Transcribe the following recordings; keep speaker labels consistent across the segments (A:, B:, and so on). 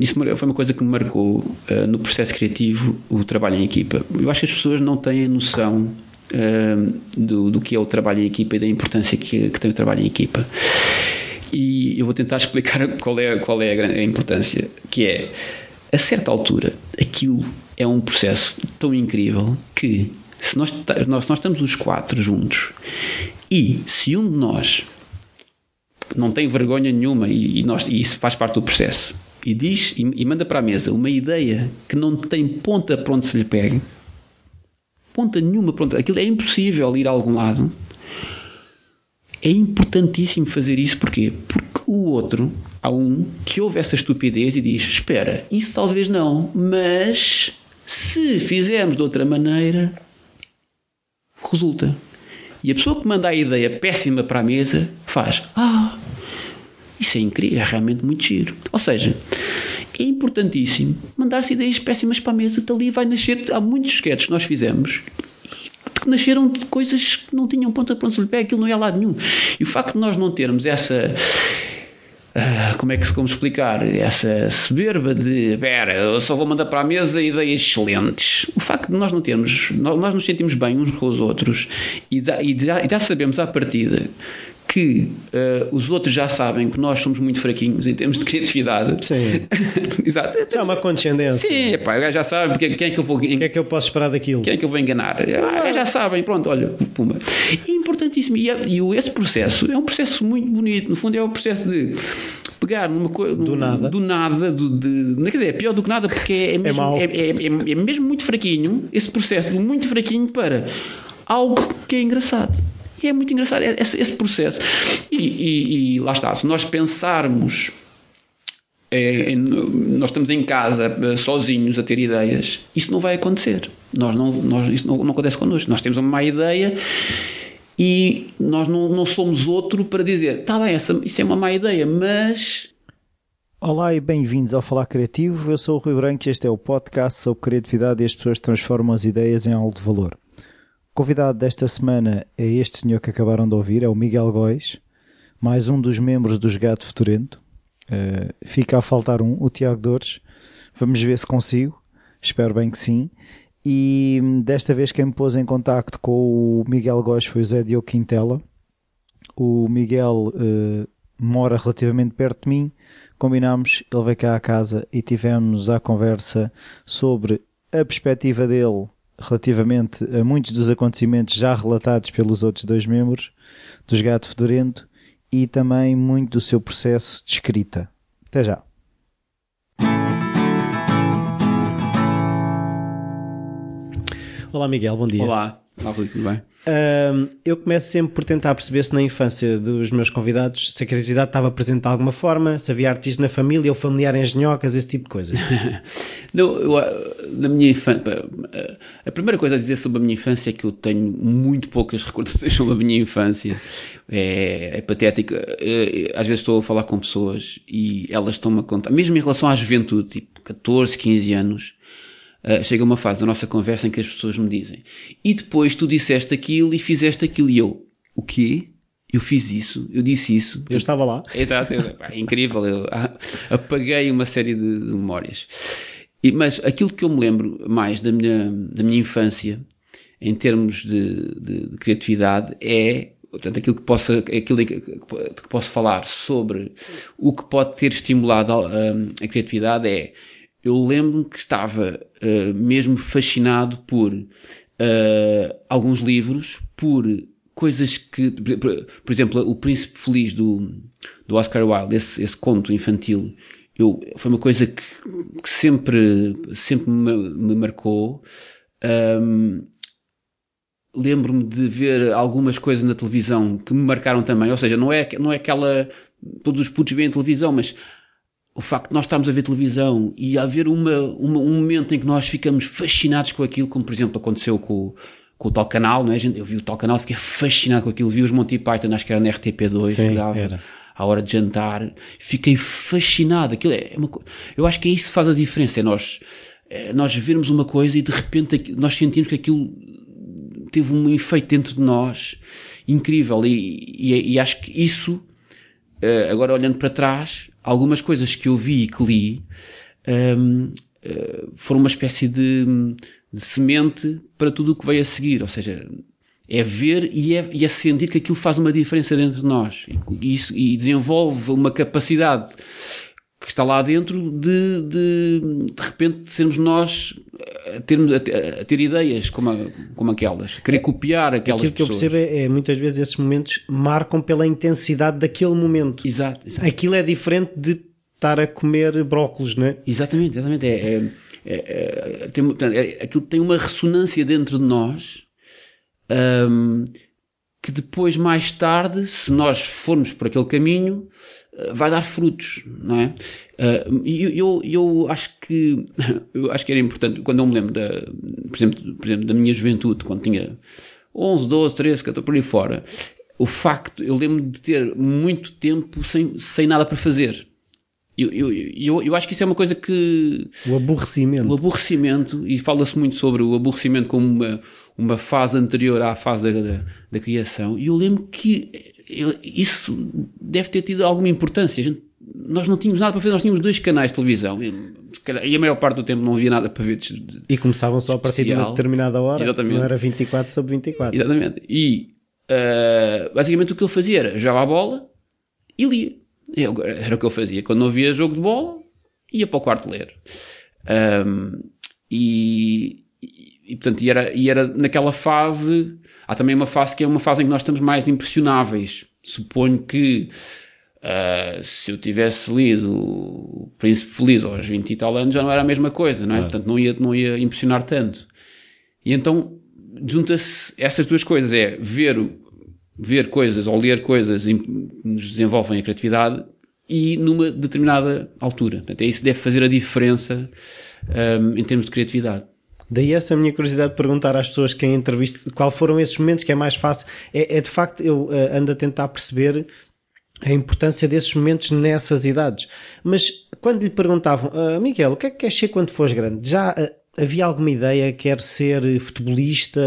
A: isso foi uma coisa que me marcou uh, no processo criativo, o trabalho em equipa. Eu acho que as pessoas não têm noção uh, do, do que é o trabalho em equipa e da importância que, que tem o trabalho em equipa. E eu vou tentar explicar qual é, qual é a, a importância, que é, a certa altura, aquilo é um processo tão incrível que se nós, nós, nós estamos os quatro juntos e se um de nós não tem vergonha nenhuma e, e, nós, e isso faz parte do processo e diz e, e, manda para a mesa uma ideia que não tem ponta para onde se lhe pegue, ponta nenhuma pronto, aquilo é impossível ir a algum lado. É importantíssimo fazer isso porquê? Porque o outro, há um que ouve essa estupidez e diz: Espera, isso talvez não, mas se fizermos de outra maneira, resulta. E a pessoa que manda a ideia péssima para a mesa faz: Ah, isso é incrível, é realmente muito giro. Ou seja, é importantíssimo mandar-se ideias péssimas para a mesa. Dali vai nascer. Há muitos sketches que nós fizemos que nasceram de coisas que não tinham ponta para onde se lhe pé, aquilo não ia a lado nenhum. E o facto de nós não termos essa. Uh, como é que se como explicar? Essa soberba de pera, eu só vou mandar para a mesa ideias excelentes. O facto de nós não termos, nós, nós nos sentimos bem uns com os outros e, e, já, e já sabemos à partida que uh, os outros já sabem que nós somos muito fraquinhos em termos de criatividade.
B: Sim.
A: Exato.
B: É uma condescendência.
A: Sim, pá, já sabem porque, quem é que eu vou.
B: O que é que eu posso esperar daquilo?
A: Quem é que eu vou enganar? Ah, já sabem, pronto, olha, pumba. É importantíssimo. E, e esse processo é um processo muito bonito. No fundo, é o um processo de pegar numa coisa.
B: Do nada.
A: Do nada, do, de, não quer dizer, é pior do que nada porque é, é mesmo, é, é, é, é mesmo muito fraquinho esse processo de muito fraquinho para algo que é engraçado. É muito engraçado esse, esse processo. E, e, e, lá está, se nós pensarmos. É, nós estamos em casa eh, sozinhos a ter ideias, isso não vai acontecer. Nós não, nós, isso não, não acontece connosco. Nós temos uma má ideia e nós não, não somos outro para dizer está bem, essa, isso é uma má ideia, mas.
B: Olá e bem-vindos ao Falar Criativo. Eu sou o Rui Branco e este é o podcast sobre criatividade e as pessoas transformam as ideias em algo de valor. Convidado desta semana é este senhor que acabaram de ouvir, é o Miguel Góis, mais um dos membros dos Gato Futurento. Uh, fica a faltar um, o Tiago Dores. Vamos ver se consigo. Espero bem que sim. E hum, desta vez quem me pôs em contacto com o Miguel Góis foi o Zé Diogo Quintela. O Miguel uh, mora relativamente perto de mim. Combinámos, ele veio cá à casa e tivemos a conversa sobre a perspectiva dele relativamente a muitos dos acontecimentos já relatados pelos outros dois membros dos Gato Fedorento e também muito do seu processo de escrita. Até já. Olá Miguel, bom dia.
A: Olá, Olá Rui, tudo bem?
B: Uh, eu começo sempre por tentar perceber se na infância dos meus convidados se a criatividade estava presente de alguma forma, se havia artistas na família ou familiar em genhocas, esse tipo de coisas.
A: Não, eu, na minha infância, a primeira coisa a dizer sobre a minha infância é que eu tenho muito poucas recordações sobre a minha infância. É, é patético. É, às vezes estou a falar com pessoas e elas estão-me a contar, mesmo em relação à juventude, tipo 14, 15 anos Uh, chega uma fase da nossa conversa em que as pessoas me dizem e depois tu disseste aquilo e fizeste aquilo e eu, o quê? Eu fiz isso, eu disse isso.
B: Eu estava lá.
A: Exato, é incrível. Eu apaguei uma série de, de memórias. E, mas aquilo que eu me lembro mais da minha, da minha infância, em termos de, de, de criatividade, é portanto, aquilo que posso, aquilo que posso falar sobre o que pode ter estimulado a, a, a criatividade é eu lembro-me que estava uh, mesmo fascinado por uh, alguns livros, por coisas que, por, por, exemplo, O Príncipe Feliz do, do Oscar Wilde, esse, esse conto infantil, eu, foi uma coisa que, que sempre, sempre me, me marcou. Um, lembro-me de ver algumas coisas na televisão que me marcaram também, ou seja, não é, não é aquela, todos os putos veem televisão, mas o facto de nós estarmos a ver televisão e haver uma, uma, um momento em que nós ficamos fascinados com aquilo, como por exemplo aconteceu com, com o tal canal, não é? Eu vi o tal canal, fiquei fascinado com aquilo, vi os Monty Python, acho que era na RTP2,
B: Sim, que dava era.
A: à hora de jantar, fiquei fascinado. Aquilo é uma, eu acho que é isso que faz a diferença, é nós, é nós vermos uma coisa e de repente nós sentimos que aquilo teve um efeito dentro de nós incrível e, e, e acho que isso, eh, agora olhando para trás, algumas coisas que eu vi e que li um, uh, foram uma espécie de, de, semente para tudo o que veio a seguir. Ou seja, é ver e é, e é sentir que aquilo faz uma diferença dentro de nós. E, isso, e desenvolve uma capacidade que está lá dentro de, de, de repente sermos nós a, termos, a, a ter ideias como, a, como aquelas, querer copiar aquelas
C: Aquilo
A: pessoas.
C: que eu percebo é, é, muitas vezes esses momentos marcam pela intensidade daquele momento.
A: Exato, exato.
C: Aquilo é diferente de estar a comer brócolos, não é?
A: Exatamente, exatamente. É, é, é, é tem, é, aquilo tem uma ressonância dentro de nós um, que depois, mais tarde, se nós formos por aquele caminho, vai dar frutos, não é? Uh, eu, eu, eu acho que eu acho que era importante quando eu me lembro da, por exemplo, por exemplo da minha juventude quando tinha 11, 12, 13, 14 por aí fora o facto eu lembro de ter muito tempo sem, sem nada para fazer eu, eu, eu, eu acho que isso é uma coisa que
C: o aborrecimento
A: o aborrecimento e fala-se muito sobre o aborrecimento como uma, uma fase anterior à fase da, da, da criação e eu lembro que isso deve ter tido alguma importância. Gente, nós não tínhamos nada para fazer, nós tínhamos dois canais de televisão e, a maior parte do tempo não havia nada para ver. De, de
C: e começavam só a partir especial. de uma determinada hora,
A: Exatamente.
C: não era 24 sobre 24.
A: Exatamente. E uh, basicamente o que eu fazia era jogava a bola e lia. Eu, era o que eu fazia. Quando não havia jogo de bola, ia para o quarto ler. Um, e, e, e, portanto, e era, e era naquela fase Há também uma fase que é uma fase em que nós estamos mais impressionáveis. Suponho que uh, se eu tivesse lido o Príncipe Feliz aos 20 e tal anos já não era a mesma coisa, não é? Portanto, não ia, não ia impressionar tanto. E então junta-se essas duas coisas, é ver, ver coisas ou ler coisas que nos desenvolvem a criatividade e numa determinada altura. Portanto, é isso que deve fazer a diferença um, em termos de criatividade.
C: Daí essa minha curiosidade de perguntar às pessoas que em entrevista qual foram esses momentos que é mais fácil. É, é de facto, eu uh, ando a tentar perceber a importância desses momentos nessas idades. Mas quando lhe perguntavam, uh, Miguel, o que é que queres ser quando fores grande? Já uh, havia alguma ideia? Quer ser futebolista?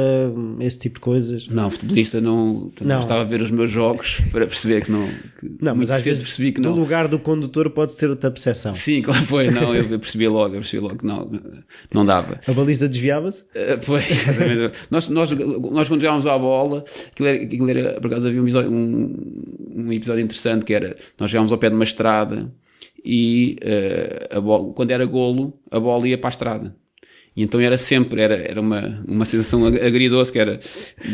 C: Esse tipo de coisas?
A: Não, futebolista não. não. Gostava de ver os meus jogos para perceber que não. Que
C: não, mas às vezes percebi que não. No lugar do condutor pode ter outra percepção.
A: Sim, claro, foi. Não, eu percebi logo, eu percebi logo que não, não dava.
C: A baliza desviava-se?
A: Uh, pois, exatamente. nós, nós, nós quando jogávamos à bola, aquilo era, aquilo era por acaso havia um episódio, um, um episódio interessante que era, nós jogávamos ao pé de uma estrada e uh, a bola, quando era golo, a bola ia para a estrada. E então era sempre, era, era uma, uma sensação agridoce, que era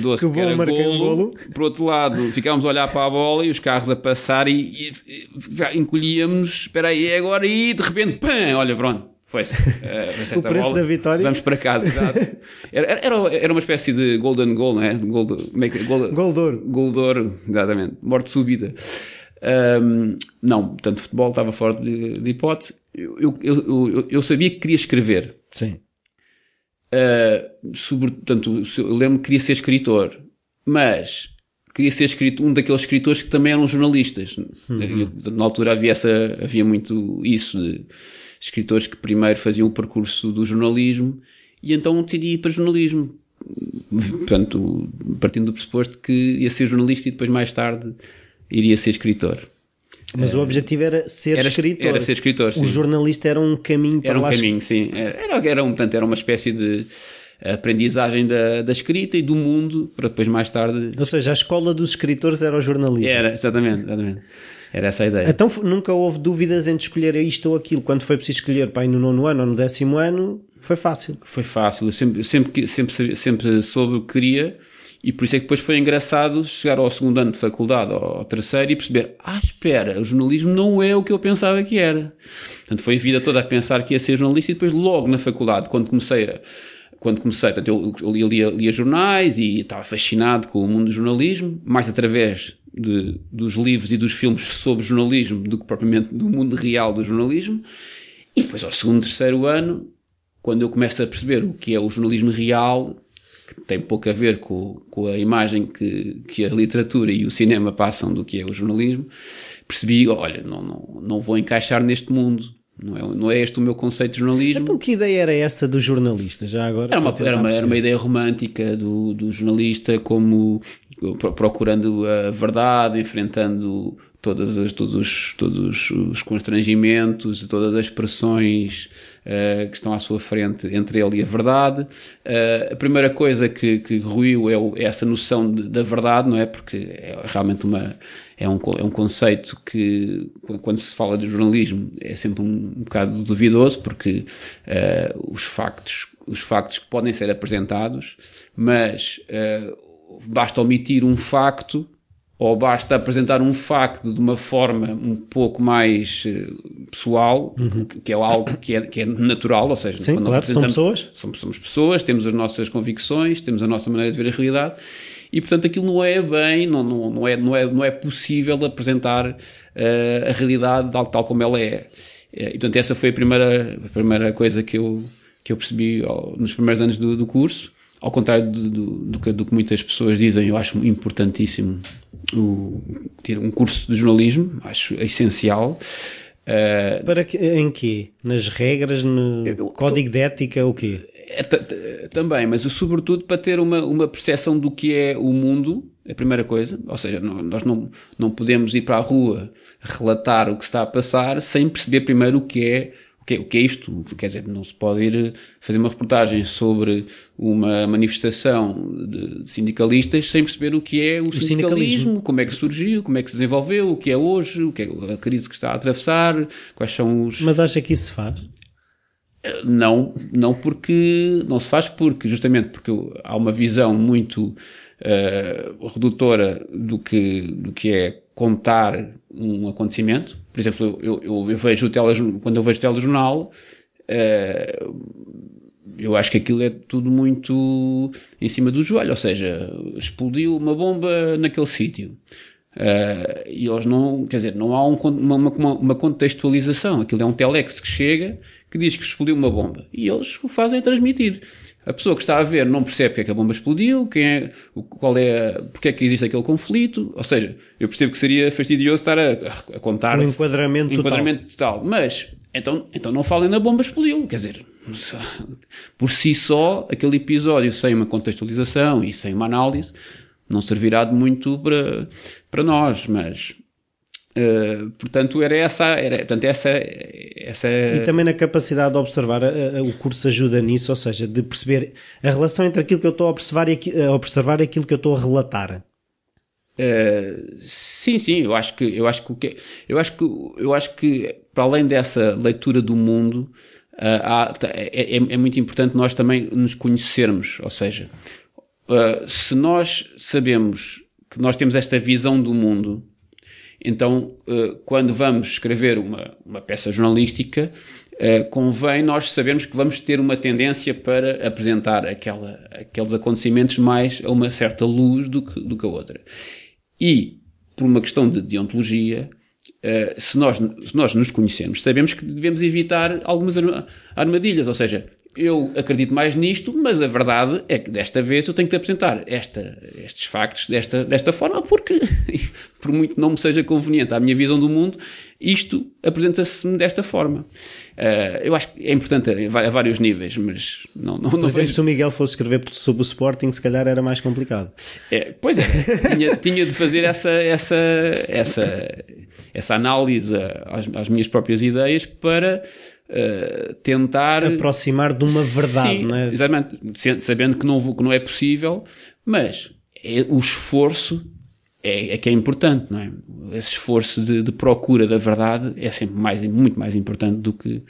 A: doce,
C: que bom, era golo. golo.
A: Por outro lado, ficávamos a olhar para a bola e os carros a passar e, e, e encolhíamos, espera aí, é agora, e de repente, pã, olha, pronto. Foi-se.
C: Uh, o preço bola, da vitória.
A: Vamos para casa, exato. Era, era, era uma espécie de golden goal, não é? Gold, é gold,
C: Goldor.
A: Goldor, exatamente. Morte súbita. Um, não, portanto, futebol estava fora de, de hipótese. Eu, eu, eu, eu, sabia que queria escrever.
C: Sim.
A: Uh, sobre, portanto, eu lembro que queria ser escritor, mas queria ser escritor, um daqueles escritores que também eram jornalistas. Uhum. na altura havia essa, havia muito isso de escritores que primeiro faziam o percurso do jornalismo e então decidi ir para jornalismo. Portanto, partindo do pressuposto que ia ser jornalista e depois mais tarde iria ser escritor.
C: Mas o objetivo era ser
A: era,
C: escritor.
A: Era ser escritor, sim.
C: O jornalista era um caminho para
A: Era um caminho, sim. Era, era, um, portanto, era uma espécie de aprendizagem da, da escrita e do mundo para depois mais tarde...
C: Ou seja, a escola dos escritores era o jornalismo.
A: Era, exatamente, exatamente. Era essa a ideia.
C: Então nunca houve dúvidas entre escolher isto ou aquilo. Quando foi preciso escolher para ir no nono ano ou no décimo ano, foi fácil.
A: Foi fácil. Eu sempre, sempre, sempre, sempre soube o que queria e por isso é que depois foi engraçado chegar ao segundo ano de faculdade, ao terceiro, e perceber, ah, espera, o jornalismo não é o que eu pensava que era. Portanto, foi a vida toda a pensar que ia ser jornalista e depois logo na faculdade, quando comecei a, quando comecei, portanto, eu, eu lia, lia, jornais e estava fascinado com o mundo do jornalismo, mais através de, dos livros e dos filmes sobre jornalismo do que propriamente do mundo real do jornalismo. E depois, ao segundo, terceiro ano, quando eu começo a perceber o que é o jornalismo real, que tem pouco a ver com, com a imagem que, que a literatura e o cinema passam do que é o jornalismo, percebi, olha, não, não, não vou encaixar neste mundo. Não é, não é este o meu conceito de jornalismo.
C: Então, que ideia era essa do jornalista, já agora?
A: Era uma, era uma, era uma ideia romântica do, do jornalista como procurando a verdade, enfrentando todas as, todos, os, todos os constrangimentos, todas as pressões uh, que estão à sua frente entre ele e a verdade. Uh, a primeira coisa que, que ruiu é, o, é essa noção de, da verdade, não é? Porque é realmente uma, é um, é um conceito que, quando se fala de jornalismo, é sempre um, um bocado duvidoso, porque uh, os factos, os factos podem ser apresentados, mas basta omitir um facto ou basta apresentar um facto de uma forma um pouco mais uh, pessoal, uhum. que, é algo que é, que é natural, ou seja,
C: Sim, claro, são pessoas.
A: Somos, somos pessoas, temos as nossas convicções, temos a nossa maneira de ver a realidade, e portanto aquilo não é bem, não, não, não, é, não, é, não é possível apresentar uh, a realidade tal, tal como ela é. Eh, e portanto essa foi a primeira, a primeira coisa que eu, que eu percebi nos primeiros anos do, do curso, ao contrário do, do, do, que, do que muitas pessoas dizem, eu acho importantíssimo o, ter um curso de jornalismo, acho essencial.
C: Uh, Para que, em quê? Nas regras, no eu, código de ética, o quê?
A: É, também, mas sobretudo para ter uma, uma percepção do que é o mundo, a primeira coisa, ou seja, nós não, não podemos ir para a rua relatar o que está a passar sem perceber primeiro o que é o que, é, o que é isto? Quer dizer, não se pode ir fazer uma reportagem sobre uma manifestação de sindicalistas sem perceber o que é o, o sindicalismo, sindicalismo, como é que surgiu, como é que se desenvolveu, o que é hoje, o que é a crise que está a atravessar, quais são os...
C: Mas acha que isso se faz?
A: Não, não porque, não se faz porque, justamente porque há uma visão muito uh, redutora do que, do que é contar um acontecimento. Por exemplo, eu, eu, eu vejo o telejornal, quando eu vejo o telejornal, uh, eu acho que aquilo é tudo muito em cima do joelho, ou seja, explodiu uma bomba naquele sítio. Uh, e eles não, quer dizer, não há um, uma, uma, uma, contextualização. Aquilo é um telex que chega que diz que explodiu uma bomba. E eles o fazem transmitir. A pessoa que está a ver não percebe porque é que a bomba explodiu, quem é, qual é, porque é que existe aquele conflito. Ou seja, eu percebo que seria fastidioso estar a, a contar.
C: Um enquadramento,
A: enquadramento total. total. Mas, então, então não falem na bomba explodiu. Quer dizer, por si só, aquele episódio sem uma contextualização e sem uma análise não servirá de muito para, para nós. Mas, Uh, portanto, era essa, era, portanto, essa, essa...
C: E também na capacidade de observar, uh, uh, o curso ajuda nisso, ou seja, de perceber a relação entre aquilo que eu estou a observar e, a observar e aquilo que eu estou a relatar.
A: sim, sim, eu acho que, eu acho que, eu acho que, eu acho que, para além dessa leitura do mundo, há, é, é, é, muito importante nós também nos conhecermos, ou seja, se nós sabemos que nós temos esta visão do mundo, então, eh, quando vamos escrever uma, uma peça jornalística, eh, convém nós sabermos que vamos ter uma tendência para apresentar aquela, aqueles acontecimentos mais a uma certa luz do que, do que a outra. E, por uma questão de deontologia, eh, se nós, se nós nos conhecemos, sabemos que devemos evitar algumas armadilhas, ou seja, eu acredito mais nisto, mas a verdade é que desta vez eu tenho que apresentar esta, estes factos desta, desta forma, porque, por muito não me seja conveniente à minha visão do mundo, isto apresenta-se desta forma. Uh, eu acho que é importante a, vários níveis, mas não, não,
C: não Por exemplo, vejo... se o Miguel fosse escrever sobre o Sporting, se calhar era mais complicado.
A: É, pois é, tinha, tinha de fazer essa, essa, essa, essa análise às, às minhas próprias ideias para uh, tentar
C: aproximar de uma verdade,
A: Sim,
C: não é?
A: Exatamente, sabendo que não, que não é possível, mas é, o esforço é, é, que é importante, não é? Esse esforço de, de, procura da verdade é sempre mais, muito mais importante do que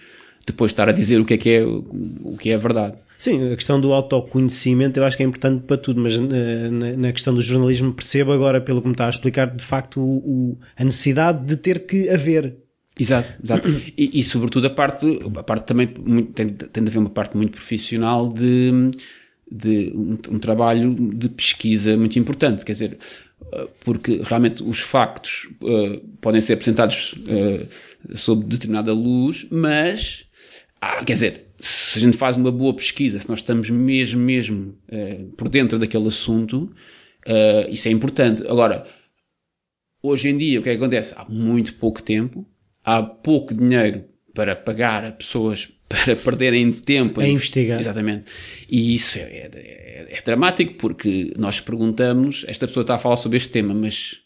A: depois estar a dizer o que é que é, o que é a verdade.
C: Sim, a questão do autoconhecimento eu acho que é importante para tudo, mas eh, na, na questão do jornalismo percebo agora, pelo que me está a explicar, de facto o, o, a necessidade de ter que haver
A: Exato, exato. E, e, sobretudo a parte, a parte também muito, tem, tem de haver uma parte muito profissional de, de um, um, trabalho de pesquisa muito importante, quer dizer, porque realmente os factos uh, podem ser apresentados uh, sob determinada luz, mas, ah, quer dizer, se a gente faz uma boa pesquisa, se nós estamos mesmo, mesmo uh, por dentro daquele assunto, isso é importante. Agora, hoje em dia, o que é que acontece? Há muito pouco tempo, há pouco dinheiro para pagar a pessoas para perderem tempo
C: a investigar.
A: Exatamente. E isso é, é, é, dramático porque nós perguntamos, esta pessoa está a falar sobre este tema, mas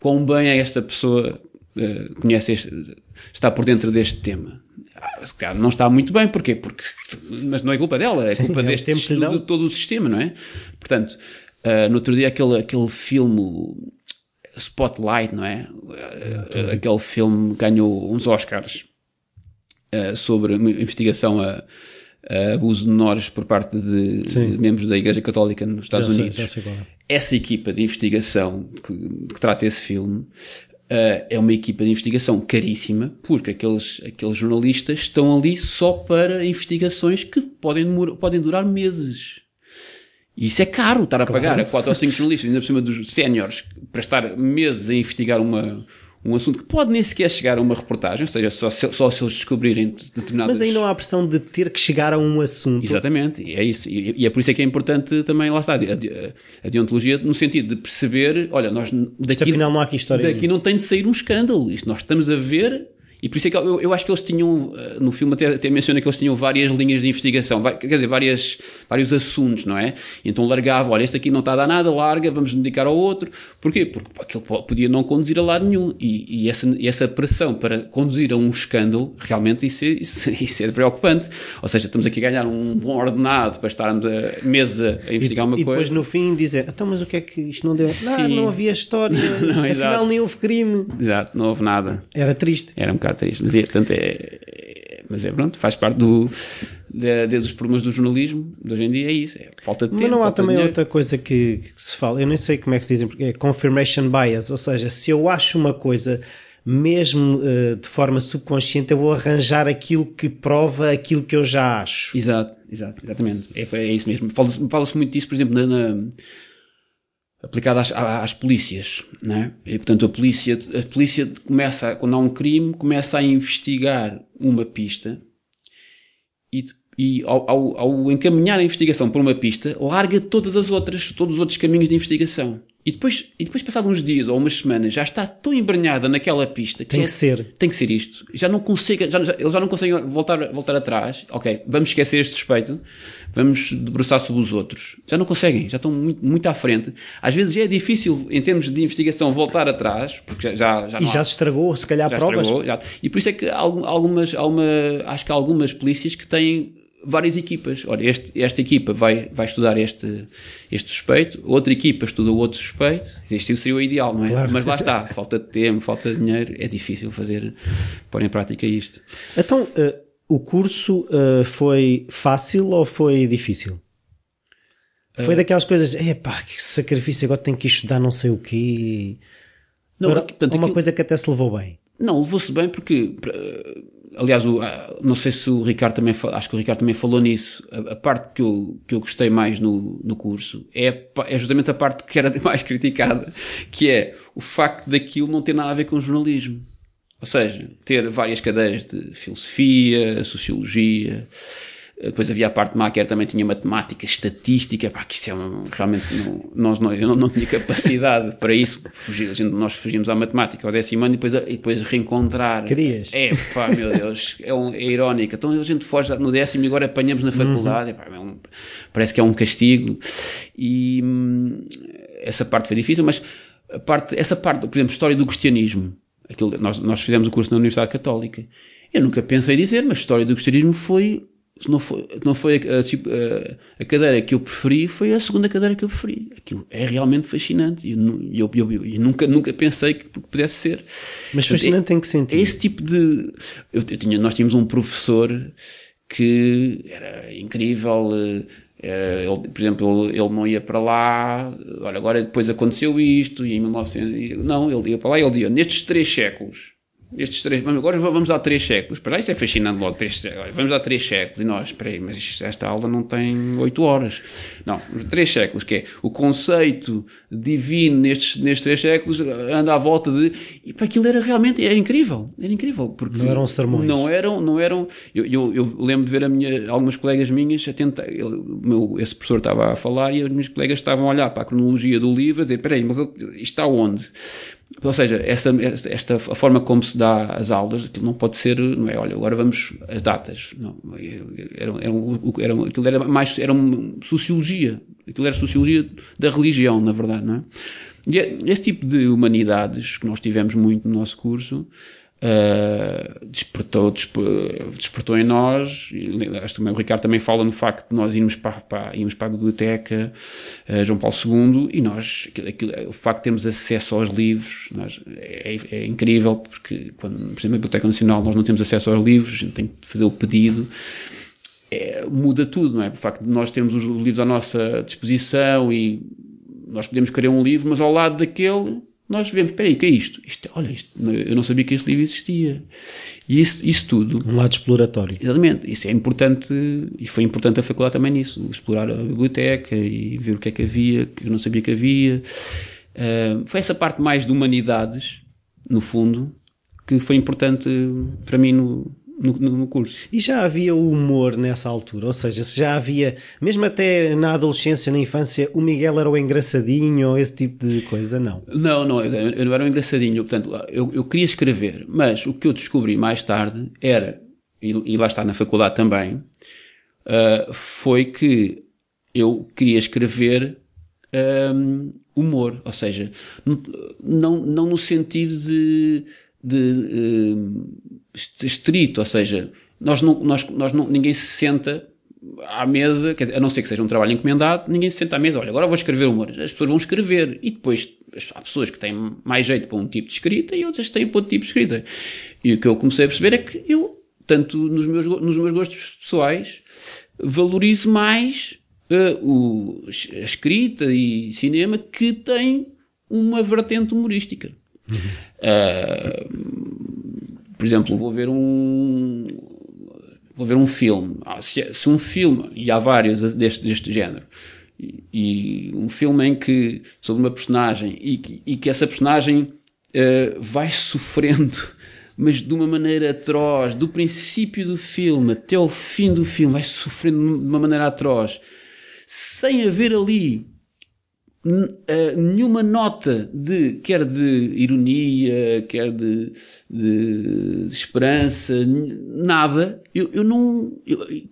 A: quão bem é esta pessoa uh, conhece este, está por dentro deste tema. Ah, não está muito bem, porquê? Porque, mas não é culpa dela, é
C: Sim,
A: culpa
C: é
A: deste
C: tempo
A: todo o sistema, não é? Portanto, uh, no outro dia aquele, aquele filme Spotlight, não é? Uh, aquele filme ganhou uns Oscars uh, sobre uma investigação a, a abuso de menores por parte de, de membros da Igreja Católica nos Estados
C: Já sei,
A: Unidos
C: sei qual é.
A: essa equipa de investigação que, que trata esse filme eh, é uma equipa de investigação caríssima, porque aqueles, aqueles jornalistas estão ali só para investigações que podem, demor- podem durar meses. E isso é caro, estar a pagar a quatro ou cinco jornalistas, ainda por cima dos séniores, para estar meses a investigar uma, um assunto que pode nem sequer chegar a uma reportagem, ou seja, só se, só se eles descobrirem determinadas...
C: Mas aí não há pressão de ter que chegar a um assunto.
A: Exatamente, e é isso. E, e é por isso é que é importante também, lá está, a, a- a deontologia no sentido de perceber, olha, nós daqui,
C: afinal não há aqui história
A: daqui não tem de sair um escândalo. Isto nós estamos a ver, e por isso é que eu, eu acho que eles tinham, eh, no filme até, até menciona que eles tinham várias linhas de investigação, vai- quer dizer, várias, vários assuntos, não é? E então largava, olha, este aqui não está a dar nada, larga, vamos dedicar ao outro. Porquê? Porque aquele po- podia não conduzir a lado nenhum. E, e essa, e essa pressão para conduzir a um escândalo, realmente isso é, isso, isso é preocupante. Ou seja, estamos aqui a ganhar um bom ordenado para estarmos a mesa a investigar uma
C: e
A: coisa.
C: depois no fim dizer, então mas o que é que isto não deu? Não,
A: Sim.
C: não havia história,
A: Não,
C: afinal
A: exato.
C: nem houve crime.
A: Exato, não houve nada.
C: Era triste.
A: Era um bocado triste. Mas é, portanto, é, é- mas é pronto, faz parte do, de, de- dos problemas do jornalismo de hoje em dia, é isso. É falta de tempo.
C: Mas não há também outra coisa que, que se fala, eu nem sei como é que se dizem, porque é confirmation bias, ou seja, se eu acho uma coisa, mesmo eh, de forma subconsciente, eu vou arranjar aquilo que prova aquilo que eu já acho.
A: Exato, exato, exatamente. É, é isso mesmo. Fala-se fala-se muito disso, por exemplo, na, na- aplicado às, às polícias, não é? E, portanto, a polícia, a polícia começa, quando há um crime, começa a investigar uma pista e, e ao, ao, ao encaminhar a investigação por uma pista, larga todas as outras, todos os outros caminhos de investigação. E depois, e depois passado uns dias ou umas semanas, já está tão embranhada naquela pista que
C: Tem
A: é-
C: que ser.
A: tem que ser isto. Já não consegue, já, já- eles já não conseguem voltar, voltar atrás. Ok, vamos esquecer este suspeito, vamos debruçar sobre os outros. Já não conseguem, já estão muito, muito à frente. Às vezes é difícil, em termos de investigação, voltar atrás, porque já, já, já
C: E
A: não
C: já
A: há-
C: se estragou, se calhar,
A: já
C: provas.
A: estragou, já. E por isso é que há algum- algumas, há uma, acho que há algumas polícias que têm várias equipas. Olha, este- esta equipa vai, vai estudar este, este suspeito, outra equipa estuda o outro suspeito. Isto seria o ideal, não é?
C: Claro.
A: Mas lá está, falta de tempo, falta de dinheiro, é difícil fazer, pôr em prática isto.
C: Então, eh, o curso eh, foi fácil ou foi difícil? Foi daquelas coisas, epá, que sacrifício, agora tenho que estudar não sei o quê.
A: Não,
C: Era
A: portanto,
C: uma
A: aquilo-
C: coisa que até se levou bem.
A: Não, levou-se bem porque, aliás, o, ah, não sei se o Ricardo também, acho que o Ricardo também falou nisso. A, a parte que eu, que eu gostei mais no, no curso é, é justamente a parte que era mais criticada, que é o facto daquilo não ter nada a ver com jornalismo. Ou seja, ter várias cadeiras de filosofia, sociologia, depois havia a parte má que era, também tinha matemática, estatística, pá, que isso é um, realmente não, nós não, eu não, não tinha capacidade para isso, fugir, a gente, nós fugimos à matemática ao décimo ano e depois, a- e depois reencontrar.
C: Querias?
A: É, pá, meu Deus, é, um, é irónico. Então a gente foge no décimo e agora apanhamos na faculdade, Epá, é um- parece que é um castigo. E hum, essa parte foi difícil, mas a parte, essa parte, por exemplo, história do cristianismo, aquilo, nós, nós fizemos o curso na Universidade Católica. Eu nunca pensei dizer, mas história do cristianismo foi não foi, não foi a, a, tipo, a- a cadeira que eu preferi, foi a segunda cadeira que eu preferi. Aquilo é realmente fascinante. E eu, eu, eu, eu- nunca, nunca pensei que pudesse ser.
C: Mas fascinante em que
A: é
C: sentido?
A: esse tipo de. Eu, tinha, nós tínhamos um professor que era incrível. eh, eh, ele, por exemplo, ele, não ia para lá. Olha, agora depois aconteceu isto. E em 1900. e- Não, ele ia para lá e ele dizia: nestes três séculos. Estes três, vamos, agora vamos dar três séculos. Para isso é fascinante logo. Três, vamos dar três séculos. E nós, espera aí, mas esta aula não tem oito horas. Não, três séculos, que é o conceito divino nestes, nestes três séculos, anda à volta de. E para aquilo era realmente era incrível. Era incrível. Porque
C: Não eram sermões.
A: Não eram. Não eram eu, eu, eu lembro de ver a minha, algumas colegas minhas a tentar. o meu, esse professor estava a falar e as minhas colegas estavam a olhar para a cronologia do livro a dizer: espera aí, mas ele- isto está onde? Ou seja, essa, esta, a forma como se dá as aulas, aquilo não pode ser, não é, olha, agora vamos as datas. Não, era, era, era, aquilo era mais, era uma sociologia. Aquilo era sociologia da religião, na verdade, não é? E é- esse tipo de humanidades que nós tivemos muito no nosso curso uh, despertou, desp- despertou em nós. Acho que o Ricardo também fala no facto de nós irmos para, para, irmos para a biblioteca uh, João Paulo II e nós, aquilo- o facto de termos acesso aos livros nós, é, é incrível porque quando, por exemplo, na Biblioteca Nacional nós não temos acesso aos livros, a gente tem que fazer o pedido é, muda tudo, não é? O facto de nós termos os livros à nossa disposição e nós podemos querer um livro, mas ao lado daquele nós vemos, espera aí, o que é isto? isto? Olha, isto, eu não sabia que este livro existia. E isso, isso tudo,
C: Um lado exploratório.
A: exatamente, isso é importante, e foi importante a faculdade também nisso, explorar a biblioteca e ver o que é que havia, que eu não sabia que havia. Ah, foi essa parte mais de humanidades, no fundo, que foi importante para mim no, no, no curso.
C: E já havia o humor nessa altura, ou seja, se já havia, mesmo até na adolescência, na infância, o Miguel era o engraçadinho ou esse tipo de coisa, não.
A: Não, não, eu, eu não era um engraçadinho. Portanto, eu, eu queria escrever, mas o que eu descobri mais tarde era, e, e lá está na faculdade também, ah, foi que eu queria escrever ahm, humor, ou seja, não, não no sentido de, de est- estrito, ou seja, nós não, nós, nós não, ninguém se senta à mesa, quer dizer, a não ser que seja um trabalho encomendado, ninguém se senta à mesa, olha, agora vou escrever humor. As pessoas vão escrever e depois há pessoas que têm mais jeito para um tipo de escrita e outras que têm para outro tipo de escrita. E o que eu comecei a perceber é que eu, tanto nos meus, nos meus gostos pessoais, valorizo mais eh, o, a escrita e cinema que tem uma vertente humorística. Ah, por exemplo, vou ver um vou ver um filme. Ah, se, se um filme, e há vários deste, deste género, e, e um filme em que, sobre uma personagem, e, e que essa personagem eh, vai sofrendo, mas de uma maneira atroz, do princípio do filme até ao fim do filme, vai sofrendo de uma maneira atroz, sem haver ali eh, nenhuma nota de quer de ironia, quer de, de esperança, n- nada. Eu, eu não.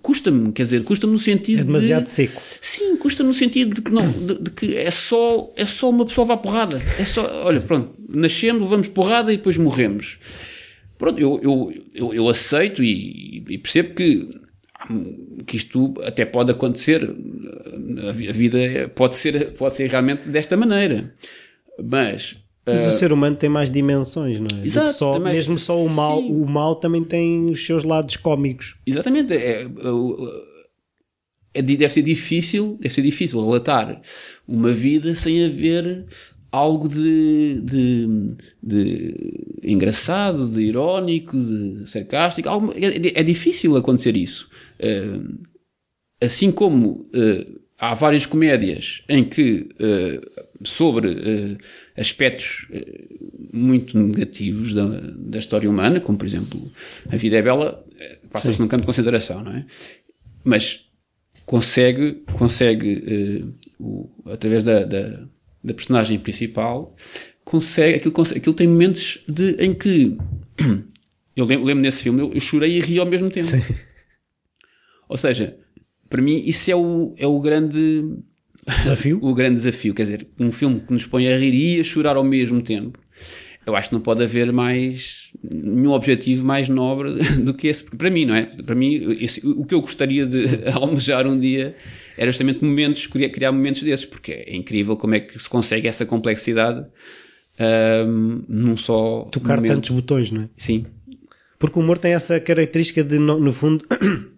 A: Custa-me, quer dizer, custa-me no sentido
C: É demasiado
A: de,
C: seco.
A: Sim, custa no sentido de que, não, de, de que é, só, é só uma pessoa levar porrada. É só, olha, pronto, nascemos, levamos porrada e depois morremos. Pronto, eu, eu, eu, eu aceito e, e percebo que, que isto até pode acontecer. A vi- a vida pode ser, pode ser realmente desta maneira. Mas.
C: Mas
A: ah,
C: o ser humano tem mais dimensões, não é?
A: Exato,
C: só,
A: também.
C: mesmo só o mal,
A: Sim.
C: o mal também tem os seus lados cómicos.
A: Exatamente. É, é, é- deve ser difícil, deve ser difícil relatar uma vida sem haver algo de, de, de engraçado, de irónico, de sarcástico. Algo, é, é difícil acontecer isso. Eh, assim como eh, há várias comédias em que eh, sobre aspectos muito negativos da, da história humana, como por exemplo A Vida é Bela, passa-se num campo de consideração, não é? Mas consegue, consegue o- através da, da, da personagem principal, consegue, aquilo, consegue, aquilo tem momentos de, em que eu lembro, lembro nesse filme, eu, eu chorei e ri ao mesmo tempo. Ou seja, para mim isso é o, é o grande
C: Desafio?
A: o grande desafio. Quer dizer, um filme que nos põe a rir e a chorar ao mesmo tempo. Eu acho que não pode haver mais nenhum objetivo mais nobre do que esse. Para mim, não é? Para mim, esse- o que eu gostaria de almejar um dia era justamente momentos, criar, criar momentos desses, porque é incrível como é que se consegue essa complexidade ahm, num só
C: Tocar
A: momento.
C: tantos botões, não é?
A: Sim.
C: Porque o humor tem essa característica de, no, no fundo,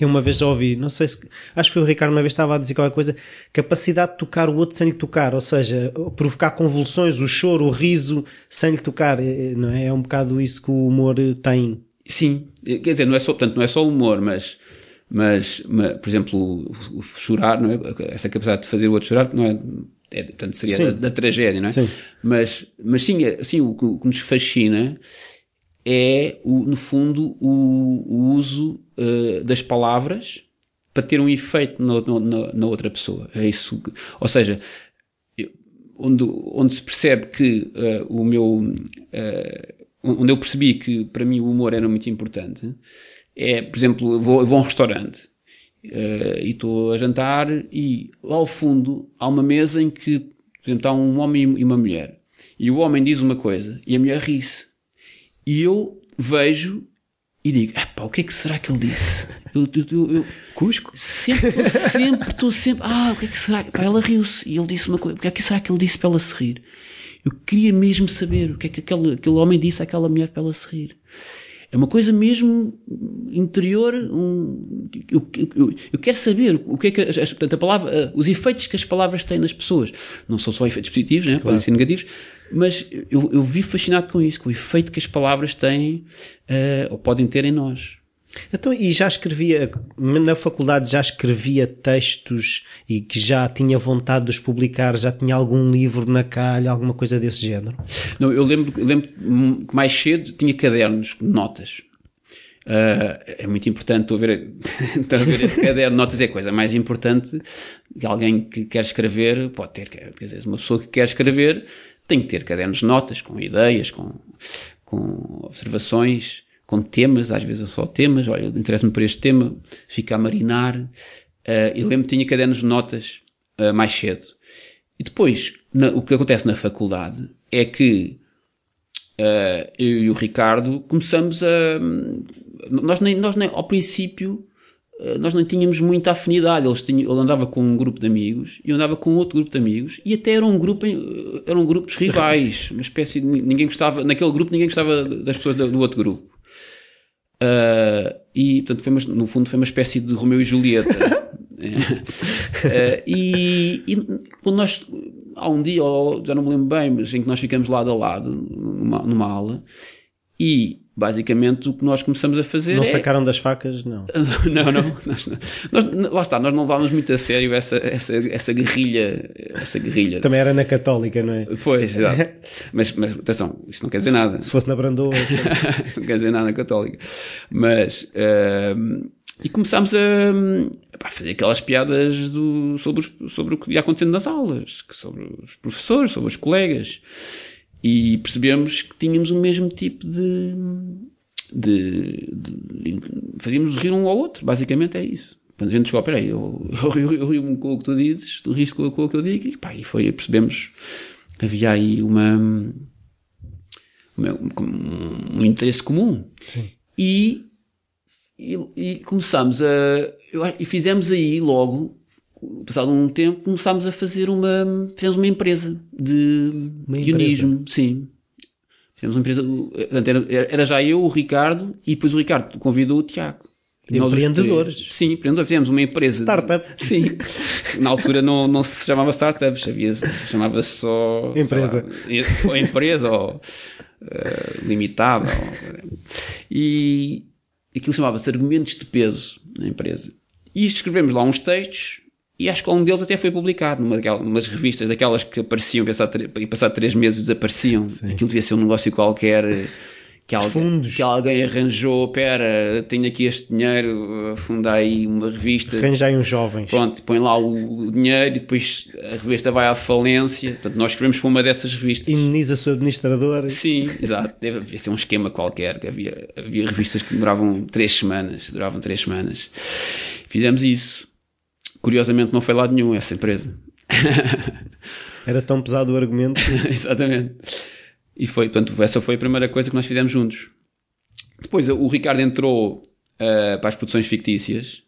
C: eu uma vez já ouvi, não sei se, acho que foi o Ricardo uma vez estava a dizer qualquer coisa, capacidade de tocar o outro sem lhe tocar, ou seja, provocar convulsões, o choro, o riso sem lhe tocar, eh, não é? É um bocado isso que o humor tem.
A: Sim, quer dizer, não é só, portanto, não é só humor, mas, mas, ma- por exemplo, o, o chorar, não é? Essa capacidade de fazer o outro chorar, não é? é portanto, seria da, da tragédia, não é?
C: Sim.
A: Mas, mas sim, sim o, que, o que nos fascina é, o, no fundo, o, o uso eh, das palavras para ter um efeito no- no- na, na outra pessoa. É isso. que- ou seja, onde, onde se percebe que eh, o meu. eh, onde eu percebi que para mim o humor era muito importante é, por exemplo, eu vou, eu vou a um restaurante eh, e estou a jantar e lá ao fundo há uma mesa em que Por exemplo, está um homem e uma mulher. E o homem diz uma coisa e a mulher ri-se. E eu vejo e digo, o que é que será que ele disse? Eu, eu, eu, eu
C: Cusco?
A: sempre, sempre, estou sempre, ah, o que é que será? Pá, ela riu-se e ele disse uma coisa, o que é que será que ele disse para ela se rir? Eu queria mesmo saber o que é que aquele, aquele homem disse àquela mulher para ela se rir. É uma coisa mesmo interior, um, eu, eu, eu quero saber o que é que, as, portanto, a palavra, os efeitos que as palavras têm nas pessoas. Não são só efeitos positivos, né? podem ser negativos, mas eu, eu vi fascinado com isso, com o efeito que as palavras têm, uh, ou podem ter em nós.
C: Então, e já escrevia, na faculdade já escrevia textos e que já tinha vontade de os publicar, já tinha algum livro na calha, alguma coisa desse género?
A: Não, eu lembro, eu lembro que mais cedo tinha cadernos de notas. Uh, é muito importante estou a, ver, estou a ver esse caderno de notas é a coisa mais importante que alguém que quer escrever pode ter, quer dizer, uma pessoa que quer escrever tem que ter cadernos de notas com ideias, com, com observações, com temas, às vezes é só temas, olha, interessa-me por este tema, fica a marinar. Uh, eu lembro que tinha cadernos de notas uh, mais cedo. E depois, na, o que acontece na faculdade é que uh, eu e o Ricardo começamos a. Nós nem, nós nem ao princípio, nós nem tínhamos muita afinidade. Eles tinham, ele andava com um grupo de amigos e eu andava com outro grupo de amigos e até eram um grupo, eram grupos rivais. Uma espécie de, ninguém gostava, naquele grupo ninguém gostava das pessoas do, do outro grupo. Uh, e, portanto, foi uma, no fundo foi uma espécie de Romeu e Julieta. uh, e, e, quando nós, há um dia, ou já não me lembro bem, mas em que nós ficamos lado a lado, numa, numa aula, e basicamente o que nós começamos a fazer
C: Não
A: é...
C: sacaram das facas, não.
A: não, não. Nós, nós, lá está, nós não levávamos muito a sério essa, essa, essa guerrilha, essa guerrilha.
C: Também era na católica, não é?
A: Pois, exato. mas, mas atenção, isso não quer dizer nada.
C: Se fosse na Brandoa.
A: isso não quer dizer nada na católica. Mas, uh, e começámos a, a, fazer aquelas piadas do, sobre, os, sobre o que ia acontecendo nas aulas, sobre os professores, sobre os colegas e percebemos que tínhamos o mesmo tipo de, de, de, de fazíamos rir um ao outro, basicamente é isso. Quando a gente chegou, peraí, eu, eu, eu, eu rio-me com o que tu dizes, tu riste com, com o que eu digo, e, pá, e foi, percebemos que havia aí uma, uma um, um, interesse comum.
C: Sim.
A: E, e, e começámos a, e fizemos aí logo passado um tempo, começámos a fazer uma, fizemos uma empresa de
C: Uma
A: guionismo, sim. Fizemos uma empresa, era, era já eu, o Ricardo, e depois o Ricardo convidou o Tiago. E os
C: Empreendedores.
A: três- Sim, empreendedores. Fizemos uma empresa. de-
C: Startup.
A: Sim. Na altura não, não se chamava startups, havia, chamava-se só...
C: Empresa.
A: lá, ou empresa, ou eh, limitada. Ou, e aquilo chamava-se argumentos de peso na empresa. E escrevemos lá uns textos e acho que um deles até foi publicado numa daquelas umas revistas daquelas que apareciam e passar três meses desapareciam. Aquilo devia ser um negócio qualquer que alguém, que alguém arranjou. Pera, tenho aqui este dinheiro, funda aí uma revista.
C: Arranjai uns jovens.
A: Pronto, põe lá o dinheiro e depois a revista vai à falência. Portanto, nós escrevemos para uma dessas revistas.
C: Indeniza a sua administradora.
A: Sim, exato. Deve ser um esquema qualquer. que Havia, havia revistas que demoravam três semanas. Duravam três semanas. Fizemos isso. Curiosamente não foi lado nenhum essa empresa.
C: Era tão pesado o argumento.
A: Exatamente. E foi, portanto, essa foi a primeira coisa que nós fizemos juntos. Depois o Ricardo entrou ah, para as produções fictícias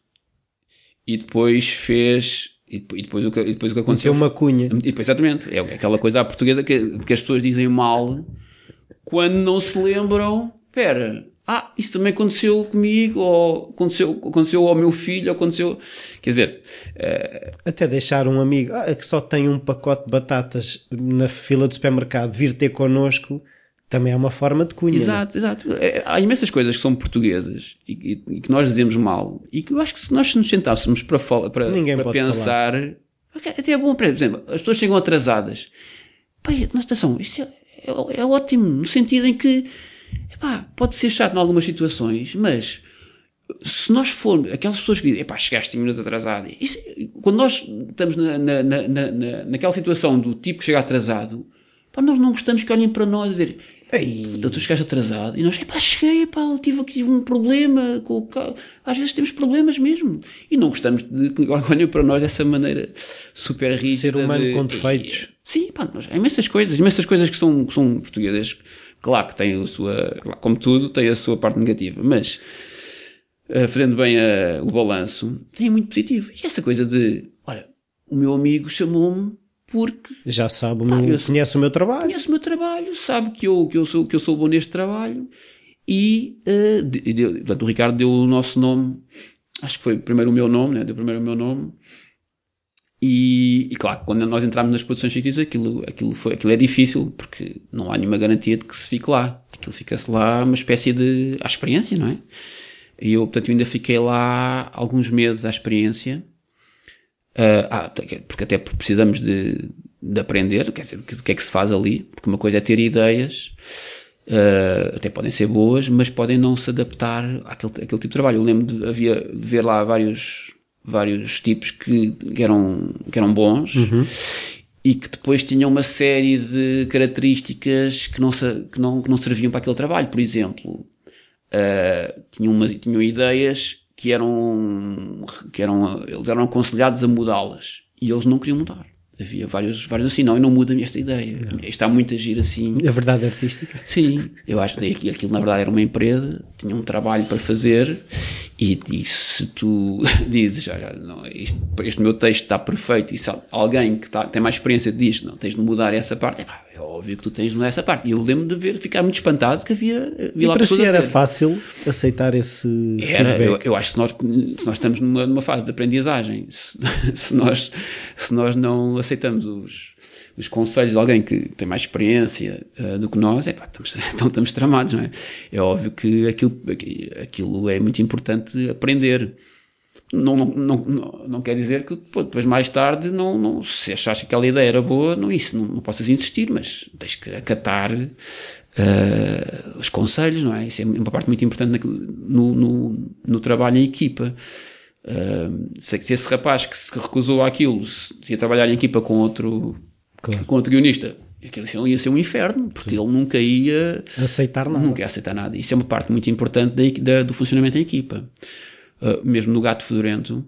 A: e depois fez. E depois, o, que, e depois o que aconteceu.
C: uma cunha.
A: E depois, exatamente. É aquela coisa à portuguesa que, que as pessoas dizem mal quando não se lembram. Espera, ah, isso também aconteceu comigo, ou aconteceu, aconteceu ao meu filho, ou aconteceu. Quer dizer, eh,
C: Até deixar um amigo ah, que só tem um pacote de batatas na fila do supermercado vir ter connosco também é uma forma de cunha.
A: Exato, exato. É, Há imensas coisas que são portuguesas e, e- e que nós dizemos mal e que eu acho que se nós nos sentássemos para, para,
C: Ninguém
A: para pensar, ok, até é bom, por exemplo, as pessoas chegam atrasadas. Nós atenção, isso é, é, é ótimo, no sentido em que epá, pode ser chato em algumas situações, mas se nós formos, aquelas pessoas que dizem, epá, chegaste 5 minutos atrasado, isso- quando nós estamos na, na, na, na, na- naquela situação do tipo que chega atrasado, pá, nós não gostamos que olhem para nós e dizer,
C: Ei.
A: Então tu chegaste atrasado e nós, epá, cheguei, epá, eu tive aqui um problema com o carro. Às vezes temos problemas mesmo. E não gostamos de que olhem para nós dessa maneira super rígida.
C: Ser humano
A: de-
C: com defeitos.
A: Sim, pá, nós, há imensas coisas, imensas coisas que são, que são portuguesas. Claro que têm a sua, como tudo, tem a sua parte negativa, mas eh, fazendo bem eh, o balanço, tem muito positivo. E essa coisa de, olha, o meu amigo chamou-me porque
C: Já sabe, o meu-
A: eu-
C: conhece o meu trabalho.
A: conhece o meu trabalho, sabe que eu, que eu, sou, que eu sou bom neste trabalho e eh, de- portanto, o Ricardo deu o nosso nome, acho que foi primeiro o meu nome, né? deu primeiro o meu nome. E, e claro, quando nós entramos nas produções fictícias, aquilo, aquilo, foi, aquilo é difícil, porque não há nenhuma garantia de que se fique lá. Aquilo fica-se lá uma espécie de. à experiência, não é? E eu, portanto, eu ainda fiquei lá alguns meses à experiência. Ah, ah, porque até precisamos de, de aprender, quer dizer, o que, que é que se faz ali, porque uma coisa é ter ideias, ah, até podem ser boas, mas podem não se adaptar àquele, àquele tipo de trabalho. Eu lembro de, havia, de ver lá vários, vários tipos que, que eram, que eram bons, e que depois tinham uma série de características que não, que não, que não serviam para aquele trabalho. Por exemplo, Uh, tinham, tinham ideias que eram, que eram, eles eram aconselhados a mudá-las e eles não queriam mudar. Havia vários, vários assim, não, eu não mudo a minha esta ideia. Está muito a agir assim.
C: A verdade artística.
A: Sim, eu acho que aquilo na verdade era uma empresa, tinha um trabalho para fazer e, e se tu dizes, olha, não, isto- este meu texto está perfeito e se alguém que está- tem mais experiência diz, não, tens de mudar essa parte, é, é óbvio que tu tens de mudar essa parte. E eu lembro de ver, ficar muito espantado que havia, havia
C: E
A: lá
C: para si era fácil aceitar esse
A: era, eu, eu acho que nós, se nós estamos numa, numa fase de aprendizagem, se, se nós, se nós não aceitamos os, os conselhos de alguém que tem mais experiência eh, do que nós, é pá, estamos, então estamos tramados, não é? É óbvio que aquilo, aquilo é muito importante aprender. Não, não, não, não, quer dizer que pô, depois mais tarde, não, não, se achaste que aquela ideia era boa, não isso, não, não possas insistir, mas tens que acatar eh, os conselhos, não é? Isso é uma parte muito importante no, no, no trabalho em equipa. Eh, se, se esse rapaz que se recusou àquilo, se, ia trabalhar em equipa com outro,
C: Claro.
A: com outro guionista, aquilo assim, ia ser um inferno, porque ele nunca ia
C: Aceitar nada.
A: Nunca ia aceitar nada. Isso é uma parte muito importante da, da- do funcionamento da equipa. Uh, mesmo no Gato Fedorento,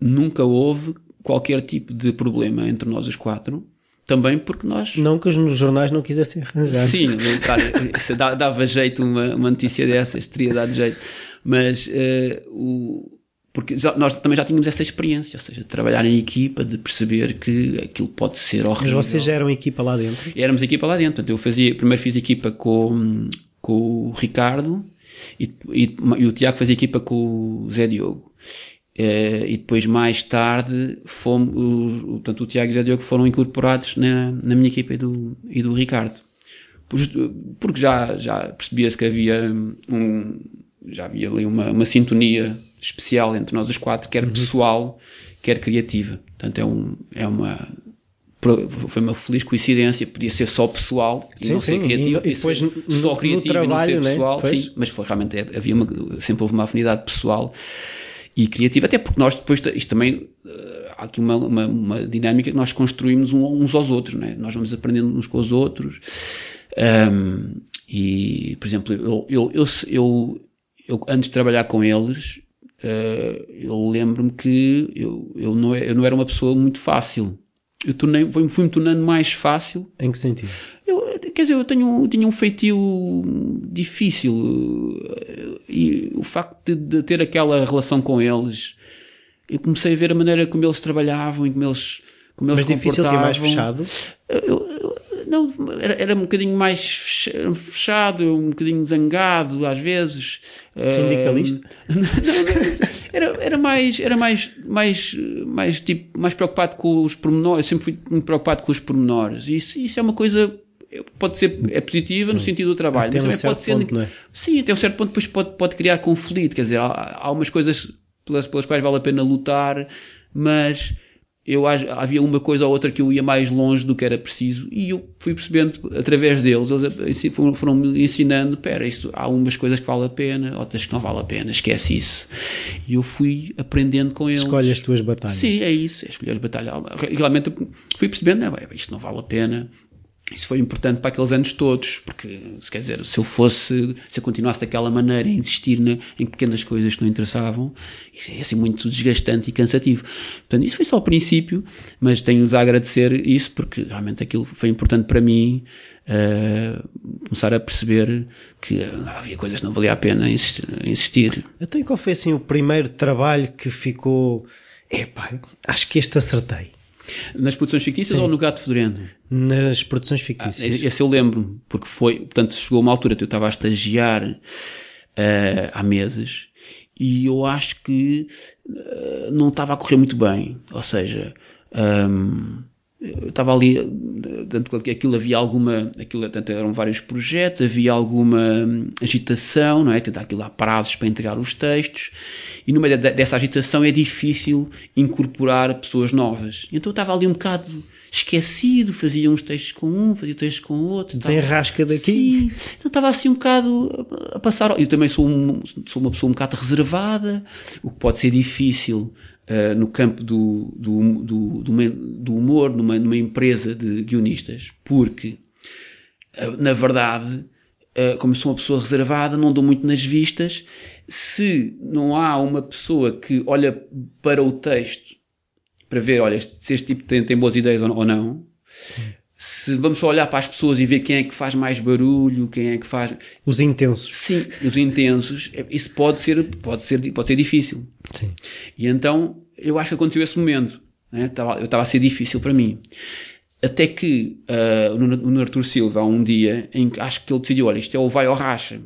A: nunca houve qualquer tipo de problema entre nós os quatro, também porque nós.
C: Não que os nos jornais não quisessem arranjar.
A: Sim, cara, dava jeito uma, uma notícia dessas, teria dado jeito. Mas uh, o. Porque nós também já tínhamos essa experiência, ou seja, de trabalhar em equipa, de perceber que aquilo pode ser
C: Mas
A: horrível.
C: vocês já eram equipa lá dentro.
A: Éramos equipa lá dentro. Portanto, eu fazia, primeiro fiz equipa com, com o Ricardo e, e, e o Tiago fazia equipa com o Zé Diogo. Eh, e depois, mais tarde, fomos, o, o- tanto o Tiago e o Zé Diogo foram incorporados na, na minha equipa e do, e do Ricardo. Por- Porque já, já percebia-se que havia um, já havia ali uma, uma sintonia especial entre nós os quatro, quer pessoal, quer criativa. Portanto, é, um, é uma, foi uma feliz coincidência, podia ser só pessoal e
C: Sim,
A: não ser criativo,
C: e- e depois
A: só criativo
C: trabalho,
A: e não
C: né?
A: ser pessoal,
C: Pois.
A: sim, mas foi realmente, é- havia uma, sempre houve uma afinidade pessoal e criativa, até porque nós depois, isto também, eh, há aqui uma, uma, uma dinâmica que nós construímos um- uns aos outros, né? nós vamos aprendendo uns com os outros, Ahm, e, por exemplo, eu, eu, eu, eu, eu antes de trabalhar com eles, eh, eu lembro-me que eu, eu, não, é- eu não era uma pessoa muito fácil. Eu tornei, fui, fui-me tornando mais fácil
C: Em que sentido?
A: eu, quer dizer, eu tenho, tinha um feitio difícil eh, e o facto de, de ter aquela relação com eles, eu comecei a ver a maneira como eles trabalhavam e como eles, como eles
C: Mas difícil que é mais fechado.
A: Eu- não, era, era um bocadinho mais fecha- fechado, um bocadinho zangado às vezes.
C: Sindicalista?
A: Eh, não, não, era, era mais, era mais, mais, mais, tipo, mais preocupado com os pormenores. Eu sempre fui muito preocupado com os pormenores. E isso, isso é uma coisa, pode ser, é positiva no sentido do trabalho,
C: Até
A: mas
C: um
A: também pode ser,
C: ponto, não é?
A: sim, até um certo ponto depois pode, pode criar conflito. Quer dizer, há, há umas coisas pelas, pelas quais vale a pena lutar, mas eu havia uma coisa ou outra que eu ia mais longe do que era preciso e eu fui percebendo através deles, eles foram, foram me ensinando, pera, isto, há umas coisas que vale a pena, outras que não vale a pena, esquece isso. E eu fui aprendendo com eles.
C: Escolhe as tuas batalhas.
A: Sim, é isso, é escolher as batalhas. Realmente fui percebendo, né, bem, isto não vale a pena, isso foi importante para aqueles anos todos, porque, se quer dizer, se eu fosse, se eu continuasse daquela maneira a insistir na, em pequenas coisas que não interessavam, isso é assim muito desgastante e cansativo. Portanto, isso foi só o princípio, mas tenho-lhes a agradecer isso porque realmente aquilo foi importante para mim, uh, começar a perceber que havia coisas que não valia a pena insistir. insistir.
C: Então, qual foi assim o primeiro trabalho que ficou, epá, acho que este acertei?
A: Nas produções fictícias Sim. ou no Gato Fedorento?
C: Nas produções fictícias.
A: Ah, esse eu lembro, porque foi, portanto, chegou uma altura que eu estava a estagiar uh, há meses e eu acho que uh, não estava a correr muito bem. Ou seja, um, eu estava ali, tanto que aquilo havia alguma, aquilo tanto eram vários projetos, havia alguma hum, agitação, não é? Tentar aquilo há prazos para entregar os textos, e no meio dessa agitação é difícil incorporar pessoas novas. Então eu estava ali um bocado esquecido, fazia uns textos com um, fazia textos com outro.
C: Desenrasca daqui.
A: Sim. Então estava assim um bocado a passar. Eu também sou, um, sou uma pessoa um bocado reservada, o que pode ser difícil uh, no campo do, do, do, do, humor numa, numa empresa de guionistas, porque, uh, na verdade, uh, como sou uma pessoa reservada, não dou muito nas vistas. Se não há uma pessoa que olha para o texto para ver, olha, se este tipo tem, tem boas ideias ou não, se vamos só olhar para as pessoas e ver quem é que faz mais barulho, quem é que faz.
C: Os intensos.
A: Sim, os intensos, isso pode ser, pode ser, pode ser difícil.
C: Sim.
A: E então eu acho que aconteceu esse momento. Né? Eu estava a ser difícil para mim. Até que uh, o Nuno Artur Silva, há um dia, em que acho que ele decidiu: olha, isto é o vai ou racha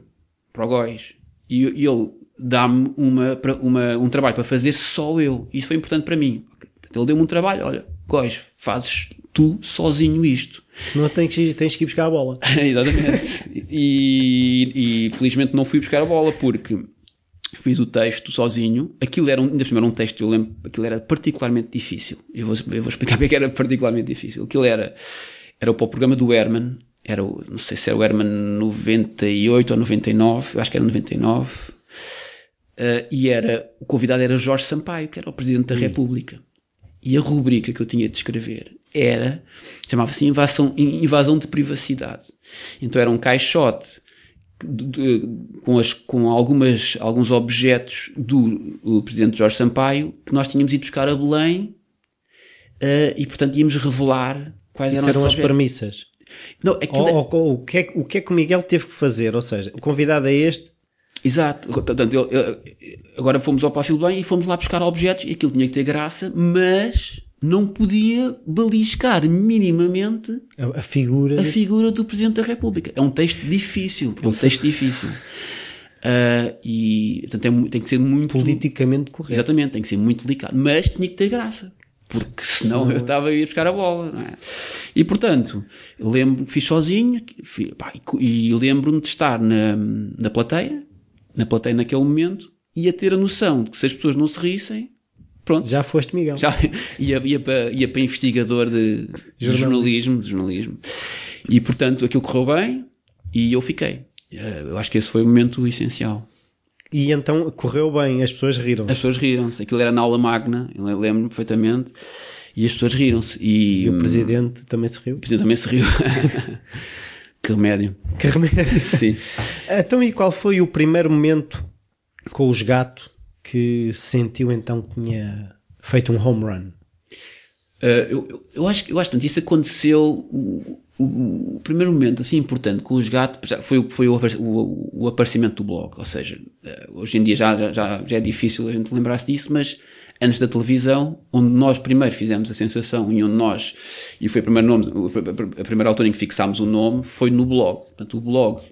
A: para o Góis. E, e ele dá-me uma, uma, um trabalho para fazer só eu. Isso foi importante para mim. Ele deu-me um trabalho: olha, Góis, fazes tu sozinho isto.
C: Senão tens que, tens que ir buscar a bola.
A: Exatamente. E, e felizmente não fui buscar a bola porque fiz o texto sozinho. Aquilo era um, ainda era um texto, eu lembro, aquilo era particularmente difícil. Eu vou, eu vou explicar porque era particularmente difícil. Aquilo era, era para o programa do Herman, era o, não sei se era o Herman 98 ou 99, eu acho que era 99. Uh, eh, e era, o convidado era Jorge Sampaio, que era o Presidente da República. E a rubrica que eu tinha de escrever era, chamava-se invasão, invasão de privacidade. Então era um caixote com, as, com algumas, alguns objetos do Presidente Jorge Sampaio que nós tínhamos ido buscar a Belém uh, e, portanto, íamos revelar quais
C: Isso
A: eram,
C: eram as premissas.
A: Não, ou,
C: ou, ou, o, que é, o que é que o Miguel teve que fazer? Ou seja, o convidado é este.
A: Exato. Portanto, eu, eu, agora fomos ao Passo Belém e fomos lá buscar objetos e aquilo tinha que ter graça, mas não podia beliscar minimamente
C: a, a figura
A: a figura do Presidente da República. É um texto difícil, é um texto difícil. Uh, e portanto, é, tem que ser muito
C: politicamente correto.
A: Exatamente, tem que ser muito delicado, mas tinha que ter graça. Porque senão eu estava a ir buscar a bola, é? E portanto, lembro fiz sozinho, pá, e, e lembro-me de estar na, na plateia, na plateia naquele momento, e a ter a noção de que se as pessoas não se rissem, Pronto.
C: Já foste Miguel.
A: Já ia, ia, para, ia para investigador de, de jornalismo, de jornalismo. E portanto aquilo correu bem e eu fiquei. Eh, eu acho que esse foi o momento essencial.
C: E então correu bem, as pessoas riram-se.
A: As pessoas riram-se. Aquilo era na aula magna, eu lembro-me perfeitamente. E as pessoas riram-se.
C: E, e, o presidente também se riu?
A: O presidente também se riu. que remédio.
C: Que remédio.
A: Sim.
C: então, e qual foi o primeiro momento com os gatos que sentiu então que tinha feito um home run?
A: Uh, eu, eu, acho, eu acho que isso aconteceu. O, o, o, primeiro momento assim importante com os gatos foi, foi o, o, o aparecimento do blog. Ou seja, uh, hoje em dia já, já, já é difícil a gente lembrar-se disso, mas antes da televisão, onde nós primeiro fizemos a sensação e onde nós, e foi o primeiro nome, a primeira altura em que fixámos o nome, foi no blog. Portanto, o blog.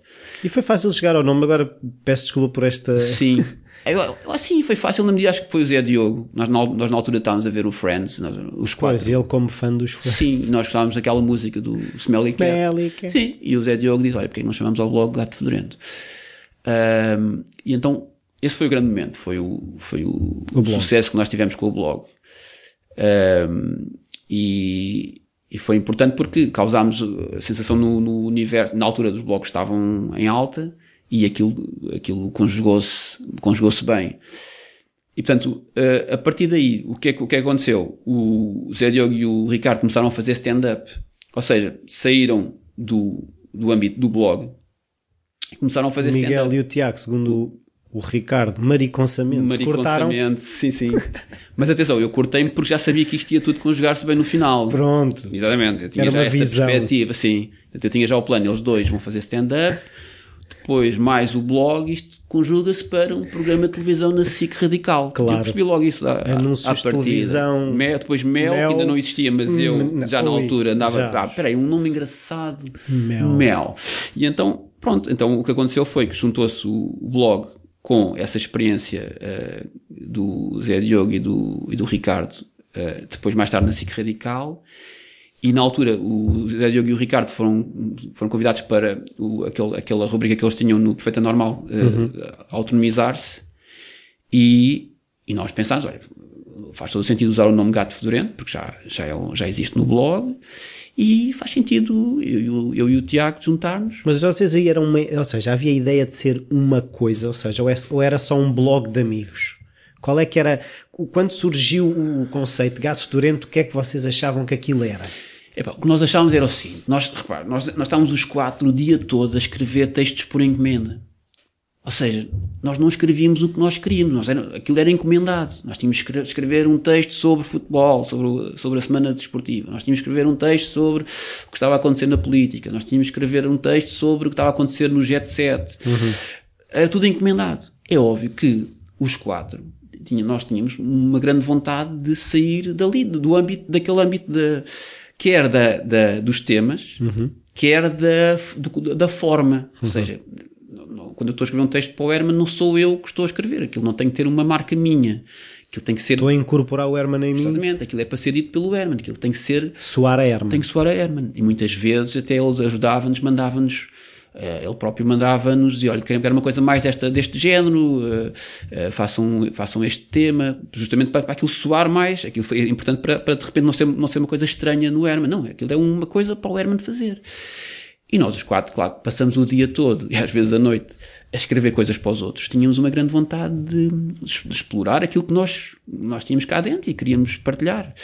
C: E foi fácil chegar ao nome, agora peço desculpa por esta.
A: Sim. Eu, assim, foi fácil na medida, acho que foi o Zé Diogo. Nós na, nós na altura estávamos a ver o Friends, nós, os quatro.
C: Pois, ele como fã dos Friends.
A: Sim, nós gostávamos daquela música do Smelly Cat.
C: Smelly Cat.
A: Sim, e o Zé Diogo diz, olha, porque não chamamos ao blog Gato Fedorento? Um, e então, esse foi o grande momento, foi o, foi o, o sucesso que nós tivemos com o blog. Um, e, e foi importante porque causámos a sensação no, no universo, na altura dos blogs estavam em alta, e aquilo, aquilo conjugou-se, conjugou-se bem. E portanto, a partir daí, o que é, o que, é que aconteceu? O Zé Diogo e o Ricardo começaram a fazer stand-up. Ou seja, saíram do, do âmbito do blog, começaram a fazer
C: O Miguel
A: stand-up.
C: e o Tiago, segundo o, Ricardo, mariconsamente, se cortaram.
A: Sim, sim. Mas atenção, eu cortei-me porque já sabia que isto ia tudo conjugar-se bem no final.
C: Pronto.
A: Exatamente, eu tinha
C: Era
A: já essa
C: visão.
A: perspectiva, sim. Eu tinha já o plano, eles dois vão fazer stand-up, depois mais o blog, isto conjuga-se para um programa de televisão na SIC Radical.
C: Claro.
A: Eu percebi logo isso à,
C: Anúncios
A: à partida.
C: televisão.
A: Mel, depois Mel,
C: Mel.
A: que ainda não existia, mas eu
C: Hum,
A: já na
C: ui,
A: altura andava,
C: já.
A: ah, peraí, um nome engraçado.
C: Mel.
A: Mel. E então, pronto, então o que aconteceu foi que juntou-se o blog com essa experiência eh, do Zé Diogo e do, e do Ricardo, eh, depois mais tarde na SIC Radical, e na altura o Zé Diogo e o Ricardo foram, foram convidados para o, aquele, aquela rubrica que eles tinham no Perfeita Normal, eh, autonomizar-se, e, e nós pensámos, olha, faz todo o sentido usar o nome Gato Fedorento, porque já, já, é um- já existe no blog, e faz sentido eu, eu, eu e o Tiago juntarmos.
C: Mas vocês aí eram uma, ou seja, havia a ideia de ser uma coisa, ou seja, ou é- era só um blog de amigos? Qual é que era, quando surgiu o conceito de gato fedorento, o que é que vocês achavam que aquilo era?
A: Epá, o que nós achávamos era o seguinte, nós, repare, nós, nós estávamos os quatro o dia todo a escrever textos por encomenda. Ou seja, nós não escrevíamos o que nós queríamos, nós era, aquilo era encomendado. Nós tínhamos que escre- escrever um texto sobre futebol, sobre, sobre a semana desportiva. Nós tínhamos que escrever um texto sobre o que estava a acontecer na política. Nós tínhamos que escrever um texto sobre o que estava a acontecer no Jet Set. Era tudo encomendado. É óbvio que os quatro, tinha, nós tínhamos uma grande vontade de sair dali, do âmbito, daquele âmbito de, quer da, da, dos temas, quer da, do- da forma. Ou seja, quando eu estou a escrever um texto para o Herman, não sou eu que estou a escrever. Aquilo não tem que ter uma marca minha. Aquilo tem que ser.
C: Estou a incorporar o Herman em mim,
A: Exatamente, aquilo é para ser dito pelo Herman. Aquilo tem que ser
C: soar a Herman.
A: tem que soar a Herman. E muitas vezes até eles ajudavam-nos, mandavam-nos, eh, ele próprio mandava-nos, dizia, olha, quero uma coisa mais desta, deste género, eh, eh, façam, façam este tema, justamente para, para aquilo soar mais, aquilo foi importante para, para de repente não ser, não ser uma coisa estranha no Herman, não, aquilo é uma coisa para o Herman fazer. E nós os quatro, claro, passamos o dia todo, e às vezes à noite, a escrever coisas para os outros. Tínhamos uma grande vontade de, de explorar aquilo que nós, nós tínhamos cá dentro e queríamos partilhar.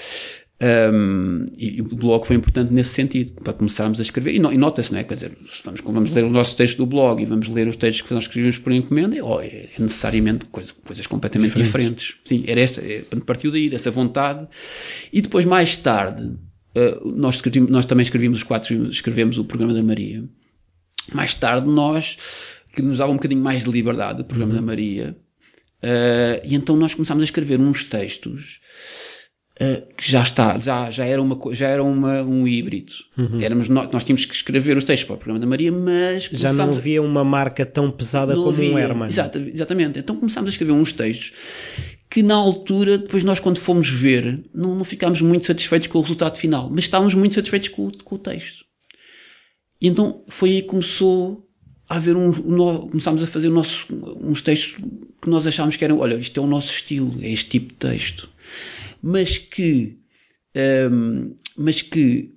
A: Um, e, e o blog foi importante nesse sentido, para começarmos a escrever. E, no- e nota-se, não é? Quer dizer, vamos, vamos ler os nossos textos do blog e vamos ler os textos que nós escrevemos por encomenda, é, oh, é necessariamente coisa- coisas completamente diferentes. Sim, era essa, é, partiu daí, dessa vontade. E depois, mais tarde, uh, nós, escrevemos- nós também escrevíamos os quatro, escrevemos o programa da Maria. Mais tarde, nós, que nos dava um bocadinho mais de liberdade, o programa da Maria, uh, e então nós começámos a escrever uns textos Uh, que já está, já, já era, uma, já era uma, um híbrido. Éramos nós, nós tínhamos que escrever os textos para o programa da Maria, mas
C: Já não
A: a-
C: havia uma marca tão pesada
A: não
C: como um
A: havia.
C: Herman.
A: Exata- exatamente. Então começámos a escrever uns textos que na altura, depois nós quando fomos ver, não, não ficámos muito satisfeitos com o resultado final, mas estávamos muito satisfeitos com, com o texto. E então foi aí que começou a haver um, um começámos a fazer nosso, uns textos que nós achámos que eram, olha, isto é o nosso estilo, é este tipo de texto. Mas que, hum, mas que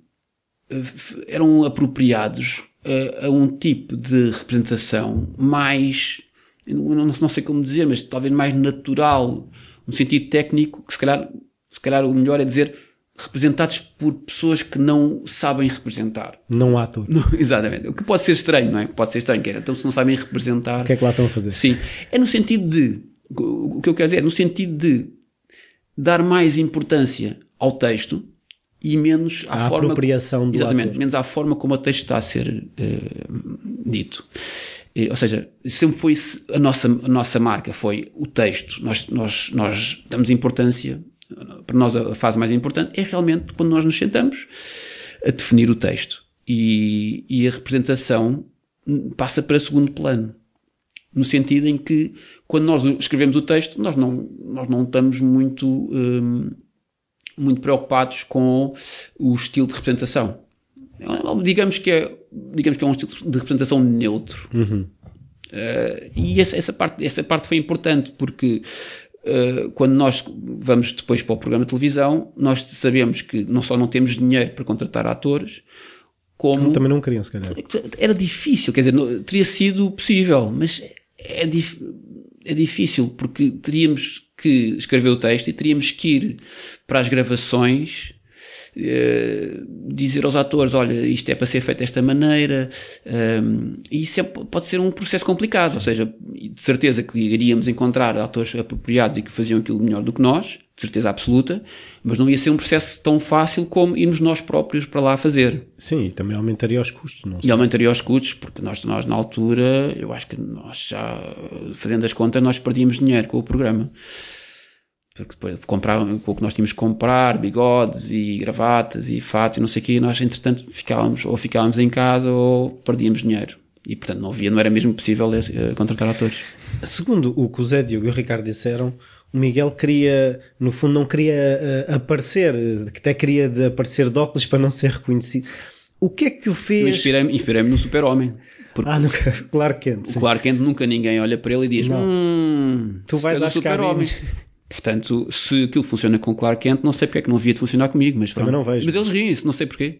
A: eh, eram apropriados eh, a um tipo de representação mais, não, não sei como dizer, mas talvez mais natural, no sentido técnico, que se calhar, se calhar o melhor é dizer representados por pessoas que não sabem representar.
C: Não há ator.
A: Não, exatamente. O que pode ser estranho, não é? Pode ser estranho, que é, então se não sabem representar.
C: O que é que lá estão a fazer?
A: Sim. É no sentido de, o que eu quero dizer, é no sentido de dar mais importância ao texto e menos à
C: À
A: forma.
C: apropriação do
A: Exatamente,
C: ator.
A: menos à forma como o texto está a ser eh, dito. Eh, ou seja, sempre foi a nossa, a nossa marca, foi o texto. Nós, nós, nós damos importância, para nós a fase mais importante é realmente quando nós nos sentamos a definir o texto. E, e a representação passa para segundo plano no sentido em que quando nós escrevemos o texto nós não nós não estamos muito hum, muito preocupados com o estilo de representação. Digamos que é digamos que é um estilo de representação neutro. Eh, e essa, essa parte essa parte foi importante porque quando nós vamos depois para o programa de televisão nós sabemos que não só não temos dinheiro para contratar atores como
C: Também não queriam, se calhar.
A: era difícil, quer dizer, não- teria sido possível, mas é, dif- é difícil porque teríamos que escrever o texto e teríamos que ir para as gravações dizer aos atores, olha, isto é para ser feito desta maneira, um, e isso é, pode ser um processo complicado, ou seja, de certeza que iríamos encontrar atores apropriados e que faziam aquilo melhor do que nós, de certeza absoluta, mas não ia ser um processo tão fácil como irmos nós próprios para lá fazer.
C: Sim, e também aumentaria os custos, não sei.
A: E aumentaria os custos, porque nós, nós na altura, eu acho que nós já, fazendo as contas, nós perdíamos dinheiro com o programa porque depois compravam o que nós tínhamos que comprar, bigodes e gravatas e fatos e não sei o quê, e nós entretanto ficávamos, ou ficávamos em casa ou perdíamos dinheiro. E portanto não havia, não era mesmo possível uh, contratar atores.
C: Segundo o que o Zé Diogo e o Ricardo disseram, o Miguel queria, no fundo não queria uh, aparecer, que até queria de aparecer de óculos para não ser reconhecido. O que é que o fez?
A: Inspirei-me inspirei no super-homem.
C: Ah, nunca, Clark Kent.
A: O Clark Kent nunca ninguém olha para ele e diz, não. hum,
C: tu vais às super-homem.
A: Portanto, se aquilo funciona com Clark Kent, não sei porque é que não havia de funcionar comigo, mas
C: Também não vejo.
A: Mas eles riem-se, não sei porquê.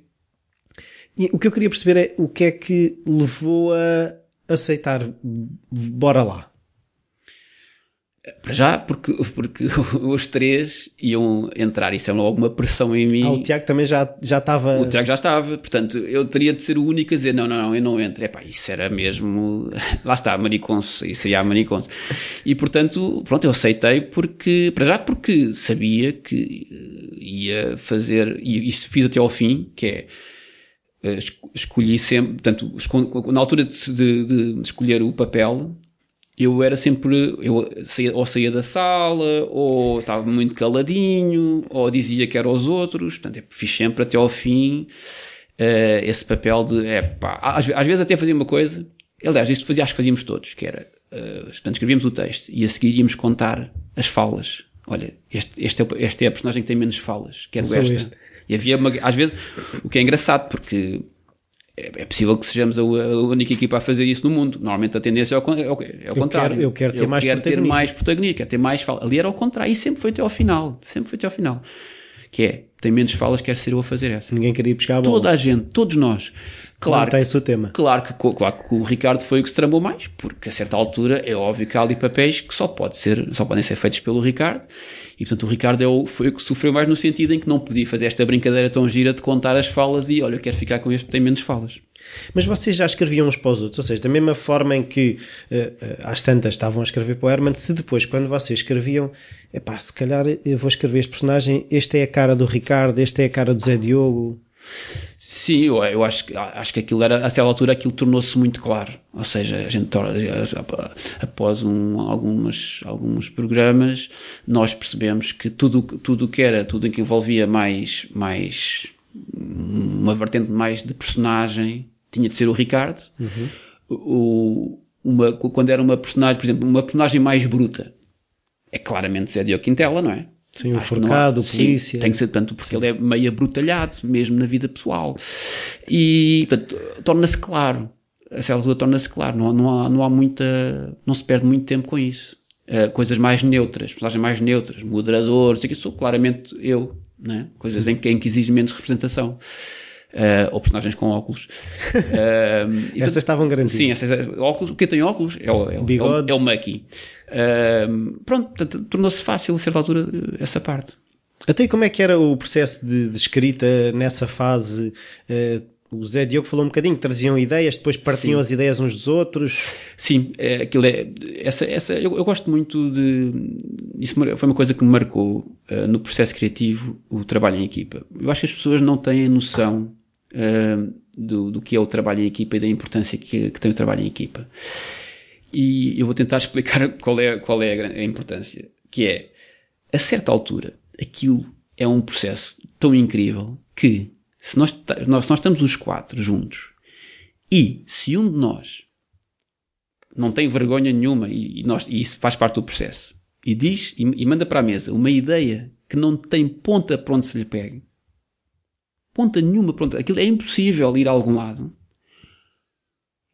C: E o que eu queria perceber é o que é que levou a aceitar, bora lá.
A: Para já, porque, porque os três iam entrar, isso é logo uma pressão em mim.
C: Ah, o Tiago também já, já estava.
A: O Tiago já estava, portanto, eu teria de ser o único a dizer: não, não, não, eu não entro. Epá, isso era mesmo. Lá está, mariconso, isso ia a mariconso. E portanto, pronto, eu aceitei porque, para já, porque sabia que ia fazer, e isso fiz até ao fim, que é eh, escolhi sempre, portanto, na altura de, de, de escolher o papel, eu era sempre, eu saía, ou saía da sala, ou estava muito caladinho, ou dizia que era aos outros, portanto, fiz sempre até ao fim uh, esse papel de, é pá, às, às, vezes até fazia uma coisa, aliás, isto fazia, acho que fazíamos todos, que era, uh, portanto, escrevíamos o texto e a seguir íamos contar as falas. Olha, este, este, é, este é a personagem que tem menos falas, quero esta. Este. E havia, uma, às vezes, o que é engraçado, porque é, possível que sejamos a, única equipa a fazer isso no mundo. Normalmente a tendência é o, é o, é o contrário.
C: Quero, eu quero ter eu mais
A: quero ter mais protagonismo, quero ter mais fala. Ali era ao contrário e sempre foi até ao final. Sempre foi até ao final. Que é, tem menos falas, quer ser eu a fazer essa.
C: Ninguém queria buscar a bola.
A: Toda a gente, todos nós. Claro,
C: tem o tema.
A: Claro que, claro que o Ricardo foi o que se tramou mais, porque a certa altura é óbvio que há ali papéis que só, pode ser, só podem ser feitos pelo Ricardo. E portanto o Ricardo é o, foi o que sofreu mais no sentido em que não podia fazer esta brincadeira tão gira de contar as falas e olha, eu quero ficar com este que tem menos falas.
C: Mas vocês já escreviam uns para os outros, ou seja, da mesma forma em que uh, às tantas estavam a escrever para o Herman, se depois, quando vocês escreviam, epá, se calhar eu vou escrever este personagem, este é a cara do Ricardo, este é a cara do Zé Diogo.
A: Sim, eu, eu acho, acho que aquilo era, a certa altura aquilo tornou-se muito claro. Ou seja, a gente, após um, algumas, alguns programas, nós percebemos que tudo, tudo que era, tudo em que envolvia mais, mais, uma vertente mais de personagem, tinha de ser o Ricardo. Uhum. O, uma, quando era uma personagem, por exemplo, uma personagem mais bruta, é claramente Zé Diogo Quintela, não é?
C: Sim, o forcado, o polícia. Sim,
A: tem que ser tanto porque Sim. ele é meio abrutalhado, mesmo na vida pessoal. E, portanto, torna-se claro. A altura torna-se claro. Não, não, há, não há muita, não se perde muito tempo com isso. Uh, coisas mais neutras, personagens mais neutras, moderadores, que sou claramente eu, né? Coisas em que, em que exige menos representação. Uh, ou personagens com óculos.
C: Uh, essas estavam garantidas.
A: Sim, essas, óculos, quem tem óculos é o, é, o, é o, é o Mucky. Uh, pronto, tornou-se fácil a certa altura essa parte.
C: Até como é que era o processo de, de escrita nessa fase? Uh, o Zé Diogo falou um bocadinho, traziam ideias, depois partiam Sim. as ideias uns dos outros.
A: Sim, é, aquilo é, essa, essa, eu, eu, gosto muito de, isso foi uma coisa que me marcou uh, no processo criativo, o trabalho em equipa. Eu acho que as pessoas não têm noção uh, do, do que é o trabalho em equipa e da importância que, que tem o trabalho em equipa. E eu vou tentar explicar qual é, qual é a importância. Que é, a certa altura, aquilo é um processo tão incrível que se nós, se nós estamos os quatro juntos e se um de nós não tem vergonha nenhuma e, e, nós, e isso faz parte do processo e diz e, e, manda para a mesa uma ideia que não tem ponta para onde se lhe pegue, ponta nenhuma, pronto, aquilo é impossível ir a algum lado.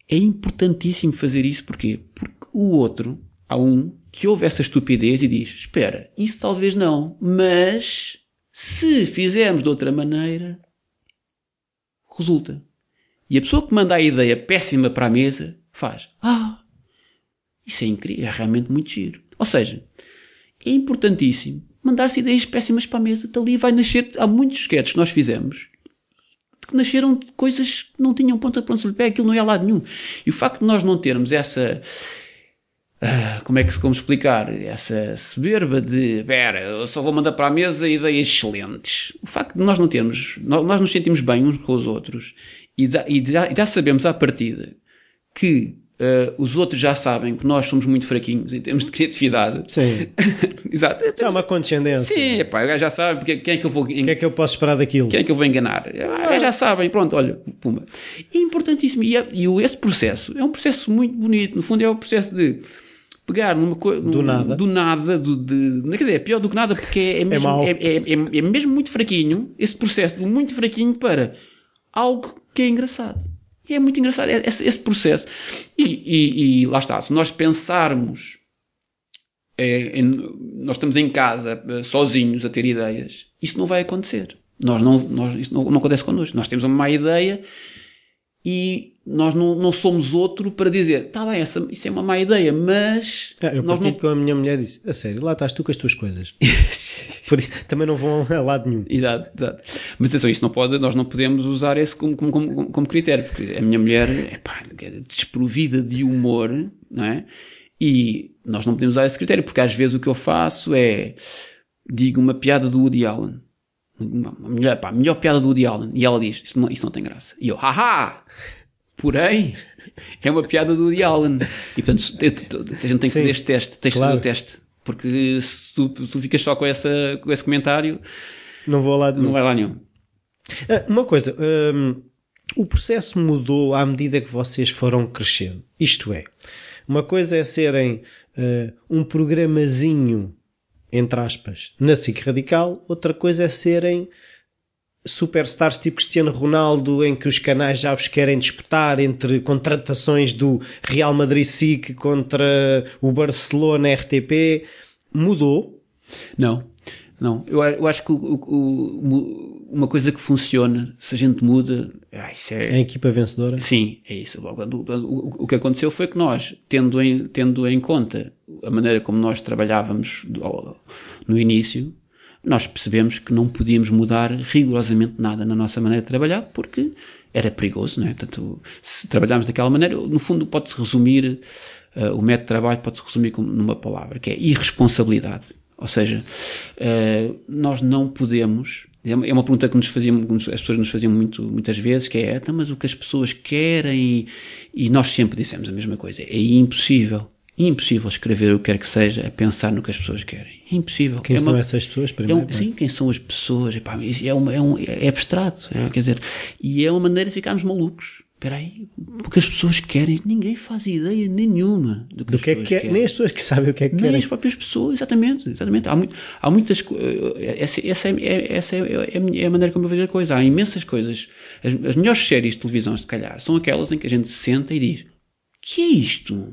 A: É importantíssimo fazer isso porquê? Porque o outro, há um que ouve essa estupidez e diz: Espera, isso talvez não, mas se fizermos de outra maneira, resulta. E a pessoa que manda a ideia péssima para a mesa faz: Ah, isso é incrível, é realmente muito giro. Ou seja, é importantíssimo mandar-se ideias péssimas para a mesa. Dali vai nascer, há muitos sketches que nós fizemos que nasceram de coisas que não tinham ponta para onde se lhe pega, aquilo não ia a lado nenhum. E o facto de nós não termos essa, ah, como é que se como explicar? Essa soberba de, pera, eu só vou mandar para a mesa ideias excelentes. O facto de nós não termos, nós, nós nos sentimos bem uns com os outros e já, e já, já sabemos à partida que Uh, os outros já sabem que nós somos muito fraquinhos em termos de criatividade.
C: Sim.
A: Exato.
C: Já há uma condescendência.
A: Sim, pá, o gajo já sabe porque, quem é que eu vou.
C: O que é que eu posso esperar daquilo?
A: Quem é que eu vou enganar? Ah, já sabem, pronto, olha, pumba. É importantíssimo. E, é, e esse processo é um processo muito bonito. No fundo, é o processo de pegar numa coisa.
C: Do nada.
A: Do nada, do, de. Quer dizer, é pior do que nada porque é, é mesmo, é, é, é- é mesmo muito fraquinho, esse processo do muito fraquinho para algo que é engraçado. E é muito engraçado é- esse, esse processo. E, e- e lá está, se nós pensarmos. é, em- nós estamos em casa eh, sozinhos a ter ideias, isso não vai acontecer. Nós não, nós, isso não, não acontece connosco. Nós temos uma má ideia e nós não, não somos outro para dizer, está bem, essa, isso é uma má ideia, mas
C: Ah, eu
A: nós não.
C: com a minha mulher e disse: A sério, lá estás tu com as tuas coisas. Também não vão a lado nenhum.
A: Exato, exato. Mas atenção, isso não pode, nós não podemos usar esse como, como, como, como critério, porque a minha mulher é pá, desprovida de humor, não é? E nós não podemos usar esse critério, porque às vezes o que eu faço é digo uma piada do Woody Allen. Uma, uma melhor, pá, a melhor piada do Woody Allen. E ela diz, isso não, isso não tem graça. E eu, haha! Porém, é uma piada do Woody Allen. E portanto, a gente tem que fazer este teste, teste
C: claro.
A: do teste. Porque se tu, tu ficas só com, essa, com esse comentário,
C: Não vou lado
A: não
C: nenhum.
A: vai lá nenhum.
C: Ah, Uma coisa, hum, o processo mudou à medida que vocês foram crescendo. Isto é, uma coisa é serem ah, um programazinho, entre aspas, na SIC Radical, outra coisa é serem superstars tipo Cristiano Ronaldo, em que os canais já vos querem disputar entre contratações do Real Madrid SIC contra o Barcelona RTP. Mudou.
A: Não, não. Eu, eu acho que o- o- uma coisa que funciona, se a gente muda, ah, isso
C: É a
A: é.
C: equipa vencedora.
A: Sim, é isso. O, o- que aconteceu foi que nós, tendo em, tendo em conta a maneira como nós trabalhávamos no início, nós percebemos que não podíamos mudar rigorosamente nada na nossa maneira de trabalhar porque era perigoso, não é? Portanto, se trabalharmos daquela maneira, no fundo pode-se resumir, eh, o método de trabalho pode-se resumir numa palavra, que é irresponsabilidade. Ou seja, eh, nós não podemos, é uma é pergunta que nos faziam, as pessoas nos faziam muito, muitas vezes, que é, "Então, mas o que as pessoas querem, e nós sempre dissemos a mesma coisa, é impossível. Impossível escrever o que quer que seja a pensar no que as pessoas querem. É impossível.
C: Quem
A: é
C: são
A: uma-
C: essas pessoas,
A: é
C: primeiro?
A: um-
C: é?
A: sim, quem são as pessoas? Epá, é, uma, é, um, é abstrato, é, quer dizer, e é uma maneira de ficarmos malucos. Espera aí, porque as pessoas querem, ninguém faz ideia nenhuma do que
C: Do
A: as
C: que é que
A: pessoas
C: quer,
A: querem.
C: nem as pessoas que sabem o que é que
A: Nem
C: querem.
A: as próprias pessoas, exatamente, exatamente. Há, muito, há muitas essa, essa, é, é- essa é, é é a maneira como eu vejo a coisa. Há imensas coisas. As, as melhores séries de televisão, se calhar, são aquelas em que a gente se senta e diz: que é isto?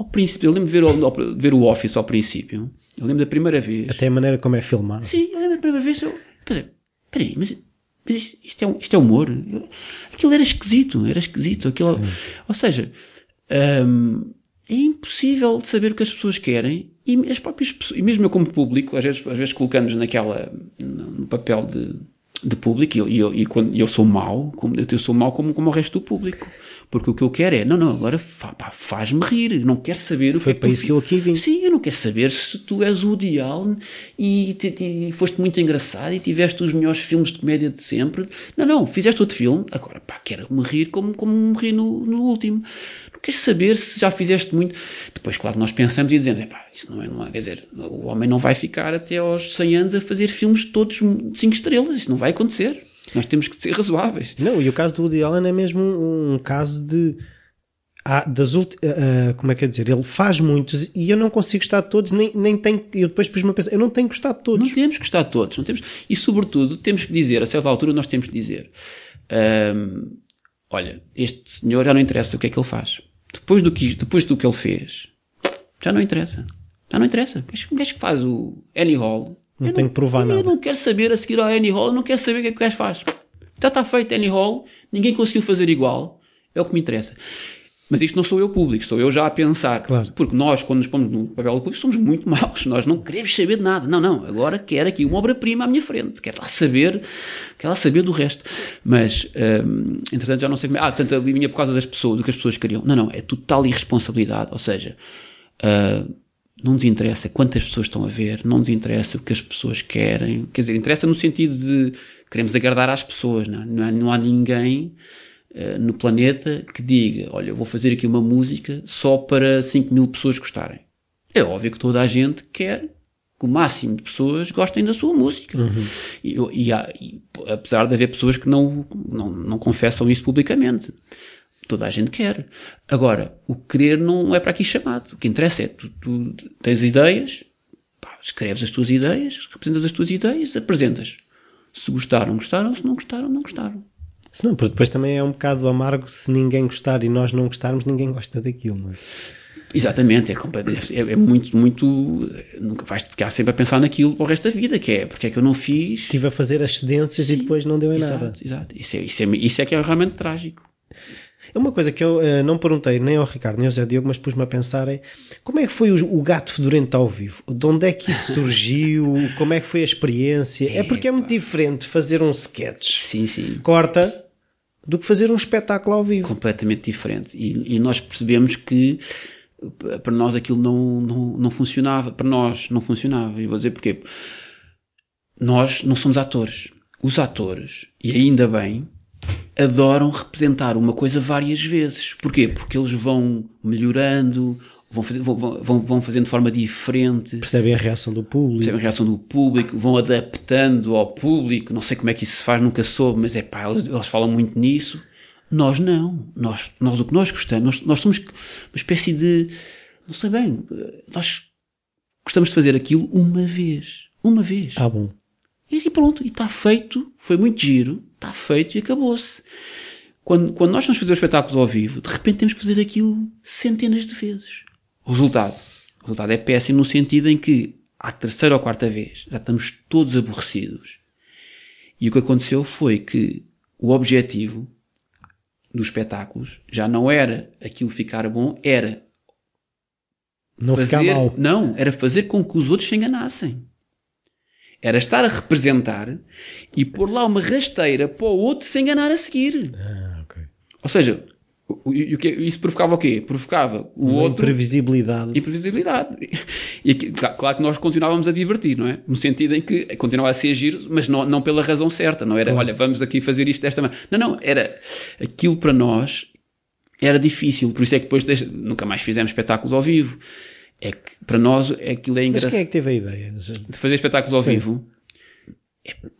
A: Ao princípio, eu lembro de ver, o- ao- ver o Office ao princípio. Eu lembro da primeira vez.
C: Até a maneira como é filmado.
A: Sim, eu lembro da primeira vez. Eu, peraí, mas, mas isto, isto é, um- isto é humor? Eu- aquilo era esquisito, era esquisito. Aquilo, ou seja, hum, é impossível de saber o que as pessoas querem e as próprias pessoas, e mesmo eu como público, às vezes, às vezes colocamos naquela, no papel de, de público, e eu, e eu, e quando, eu sou mau, como, eu sou mau como, como o resto do público. Porque o que eu quero é, não, não, agora faz-me rir, eu não quero saber o
C: Foi
A: que é
C: para
A: tu
C: isso que eu aqui vim.
A: Sim, eu não quero saber se tu és o Allen e, te- te- foste muito engraçado e tiveste os melhores filmes de comédia de sempre. Não, não, fizeste outro filme, agora pá, quero-me rir como, como me ri no, no último. Não queres saber se já fizeste muito. Depois, claro, nós pensamos e dizemos, pá, isso não é, não é, quer dizer, o homem não vai ficar até aos 100 anos a fazer filmes todos de 5 estrelas, isso não vai acontecer. Nós temos que ser razoáveis.
C: Não, e o caso do Woody Allen é mesmo um, um caso de. há das ulti- ah, ah, como é que é dizer? Ele faz muitos e eu não consigo gostar de todos, nem, nem tenho. Eu depois pus-me a pensar, eu não tenho gostado de todos.
A: Não temos que gostar de todos. Não temos, e, sobretudo, temos que dizer, a certa altura, nós temos que dizer: hum, olha, este senhor já não interessa o que é que ele faz. Depois do que, depois do que ele fez, já não interessa. Já não interessa. O O gajo que faz o Annie Hall.
C: Não
A: eu
C: tenho que provar
A: eu
C: nada.
A: não quero saber a seguir ao Annie Hall, eu não quero saber o que é que o gajo faz. Já está feito Annie Hall, ninguém conseguiu fazer igual. É o que me interessa. Mas isto não sou eu público, sou eu já a pensar.
C: Claro.
A: Porque nós, quando nos pomos no papel público, somos muito maus. Nós não queremos saber de nada. Não, não. Agora quero aqui uma obra-prima à minha frente. Quero lá saber, quero lá saber do resto. Mas, hum, entretanto, já não sei como é. Ah, portanto, ali vinha por causa das pessoas, do que as pessoas queriam. Não, não. É total irresponsabilidade. Ou seja, ah, não nos interessa quantas pessoas estão a ver, não nos interessa o que as pessoas querem. Quer dizer, interessa no sentido de queremos agradar às pessoas. Não, é? não, há, não há ninguém uh, no planeta que diga: Olha, eu vou fazer aqui uma música só para 5 mil pessoas gostarem. É óbvio que toda a gente quer que o máximo de pessoas gostem da sua música.
C: Uhum.
A: E, e, há, e, apesar de haver pessoas que não, não, não confessam isso publicamente. Toda a gente quer. Agora, o querer não é para aqui chamado. O que interessa é tu, tu tens ideias, pá, escreves as tuas ideias, representas as tuas ideias, apresentas. Se gostaram, gostaram. Se não gostaram, não gostaram.
C: Se não, porque depois também é um bocado amargo se ninguém gostar e nós não gostarmos, ninguém gosta daquilo, não é?
A: Exatamente, é, é, é muito, muito. Nunca vais ficar sempre a pensar naquilo para o resto da vida, que é porque é que eu não fiz.
C: Estive a fazer as cedências e depois não deu em
A: exato,
C: nada.
A: Exato, isso é, isso, é, isso é que é realmente trágico.
C: É uma coisa que eu uh, não perguntei nem ao Ricardo nem ao Zé Diogo, mas pus-me a pensar é como é que foi o, o, gato fedorento ao vivo? De onde é que isso surgiu? como é que foi a experiência? É, é porque é muito diferente fazer um sketch.
A: Sim, sim.
C: Corta do que fazer um espetáculo ao vivo.
A: Completamente diferente. E, e nós percebemos que para nós aquilo não, não, não funcionava. Para nós não funcionava. E vou dizer porquê. Nós não somos atores. Os atores, e ainda bem, adoram representar uma coisa várias vezes. Porquê? Porque eles vão melhorando, vão, fazer, vão, vão, vão fazendo de forma diferente.
C: Percebem a reação do público.
A: Percebem a reação do público, vão adaptando ao público. Não sei como é que isso se faz, nunca soube, mas é pá, eles, eles falam muito nisso. Nós não. Nós, nós o que nós gostamos, nós, nós somos uma espécie de, não sei bem, nós gostamos de fazer aquilo uma vez. Uma vez.
C: Ah, bom.
A: E pronto, e está feito, foi muito giro, está feito e acabou-se. Quando, quando nós vamos fazer os espetáculos ao vivo, de repente temos que fazer aquilo centenas de vezes. O resultado. O resultado é péssimo no sentido em que, à terceira ou quarta vez, já estamos todos aborrecidos. E o que aconteceu foi que o objetivo dos espetáculos já não era aquilo ficar bom, era
C: não
A: fazer,
C: ficar mal.
A: não, era fazer com que os outros se enganassem. Era estar a representar e pôr lá uma rasteira para o outro se enganar a seguir.
C: Ah, ok.
A: Ou seja, o, o, isso provocava o quê? Provocava o
C: Uma
A: outro.
C: Imprevisibilidade.
A: Imprevisibilidade. E aqui, claro que nós continuávamos a divertir, não é? No sentido em que continuava a ser giro, mas não, não pela razão certa. Não era,
C: Claro.
A: olha, vamos aqui fazer isto desta maneira. Não, não. Era aquilo para nós era difícil. Por isso é que depois nunca mais fizemos espetáculos ao vivo. É que para nós aquilo é
C: Mas
A: engraçado
C: quem é que teve a ideia?
A: de fazer espetáculos ao
C: Sim.
A: vivo.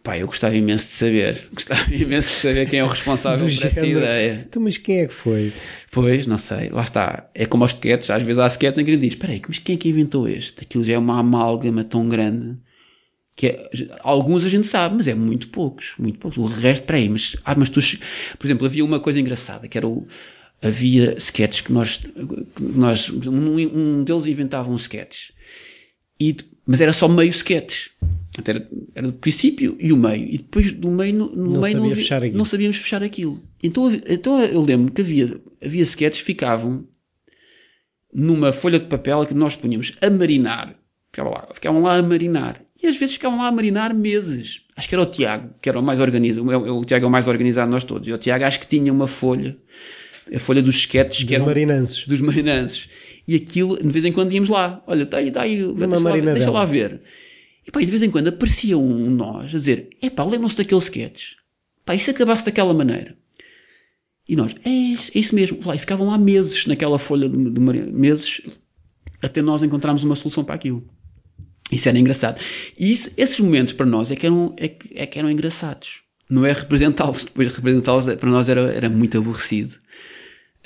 A: Pá, eu gostava imenso de saber. Gostava imenso de saber quem é o responsável por essa ideia.
C: Então, mas quem é que foi?
A: Pois, não sei. Lá está. É como aos sketches. Às vezes há sketches em que gente diz, espera aí, mas quem é que inventou este? Aquilo já é uma amálgama tão grande que é, alguns a gente sabe, mas é muito poucos. Muito poucos. O resto, espera aí, mas, ah, mas tu, por exemplo, havia uma coisa engraçada que era o, havia sketches que nós, que nós um, um deles inventava um sketch e, mas era só meio sketch. Era, era do princípio e o meio. E depois do meio, no, no
C: Não
A: meio
C: sabia
A: havia-
C: fechar aquilo.
A: não sabíamos fechar aquilo. Então, então eu lembro que havia, havia sketches que ficavam numa folha de papel que nós punhamos a marinar. Ficavam lá, ficavam lá a marinar. E às vezes ficavam lá a marinar meses. Acho que era o Tiago, que era o mais organizado. O, o Tiago é o mais organizado de nós todos. E o Tiago acho que tinha uma folha, a folha dos sketches que
C: Dos
A: eram
C: marinenses.
A: dos marinenses. E aquilo, de vez em quando íamos lá. Olha, está aí, está aí, deixa, lá, deixa lá ver. E pá, e de vez em quando aparecia um nós a dizer, epá, lembram-se daquele sketch? Pá, e se acabasse daquela maneira? E nós, é isso, é isso mesmo. Lá, e ficavam lá meses naquela folha de, de meses até nós encontrarmos uma solução para aquilo. Isso era engraçado. E isso, esses momentos para nós é que eram, é é que eram engraçados. Não é representá-los. Depois representá-los para nós era, era muito aborrecido.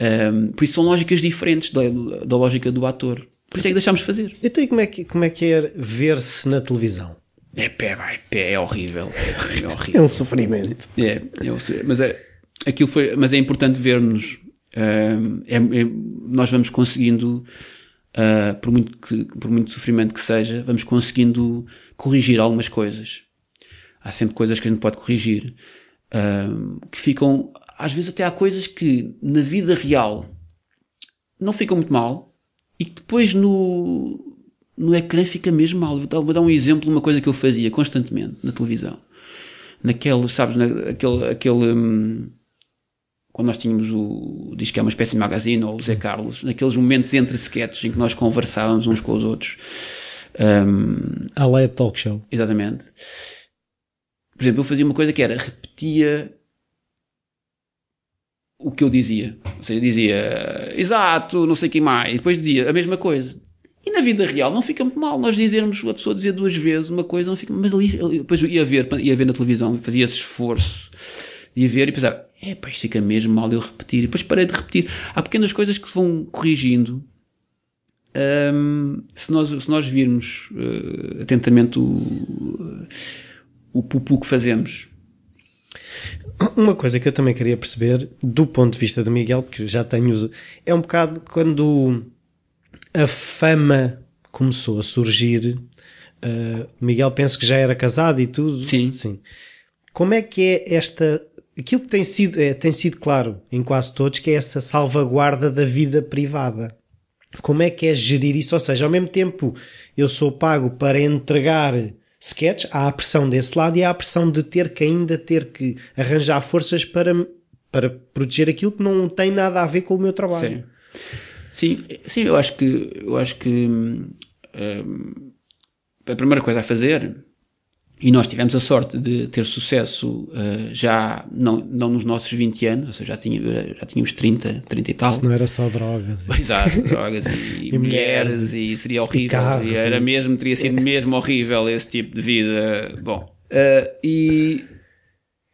A: Um, por isso são lógicas diferentes da, da lógica do ator. Por isso é que deixámos de fazer.
C: Então, e como é que, como é, que é ver-se na televisão?
A: É pé, vai, pé, é horrível. É,
C: É
A: horrível.
C: um sofrimento.
A: É, sei, mas é, aquilo foi, mas é importante ver-nos. um, é- é- nós vamos conseguindo, uh, por, muito que, por muito sofrimento que seja, vamos conseguindo corrigir algumas coisas. Há sempre coisas que a gente pode corrigir, que ficam, às vezes até há coisas que na vida real não fica muito mal e que depois no, no ecrã fica mesmo mal. Vou dar, vou dar um exemplo de uma coisa que eu fazia constantemente na televisão. Naquele, sabes, naquele, aquele, hum, quando nós tínhamos o, diz que é uma espécie de magazine, ou o Zé Carlos, naqueles momentos entre sketches em que nós conversávamos uns com os outros. Um,
C: a talk show.
A: Exatamente. Por exemplo, eu fazia uma coisa que era, repetia o que eu dizia. Ou seja, dizia, exato, não sei quem mais. E depois dizia a mesma coisa. E na vida real não fica muito mal nós dizermos, a pessoa dizer duas vezes uma coisa, não fica, mas ali, depois eu ia ver, ia ver na televisão, fazia esse esforço de ver e pensava, é pá, isto fica mesmo mal eu repetir. E depois parei de repetir. Há pequenas coisas que vão corrigindo. Um, se, nós, se nós virmos uh, atentamente o, o pupu que fazemos,
C: uma coisa que eu também queria perceber, do ponto de vista do Miguel, porque já tenho, é um bocado quando a fama começou a surgir. Uh, Miguel penso que já era casado e tudo.
A: Sim.
C: Sim. Como é que é esta. Aquilo que tem sido, é, tem sido claro em quase todos, que é essa salvaguarda da vida privada. Como é que é gerir isso? Ou seja, ao mesmo tempo eu sou pago para entregar sketch, há a pressão desse lado e há a pressão de ter que ainda ter que arranjar forças para, para proteger aquilo que não tem nada a ver com o meu trabalho.
A: Sim, sim, sim eu acho que, eu acho que hum, a primeira coisa a fazer e nós tivemos a sorte de ter sucesso uh, já, não, não nos nossos 20 anos, ou seja, já, tinha, já tínhamos 30, 30 e tal.
C: Se não era só drogas.
A: Exato, drogas e, e mulheres, e seria horrível. E, carros, e era mesmo, teria sido mesmo horrível esse tipo de vida. Bom, uh, e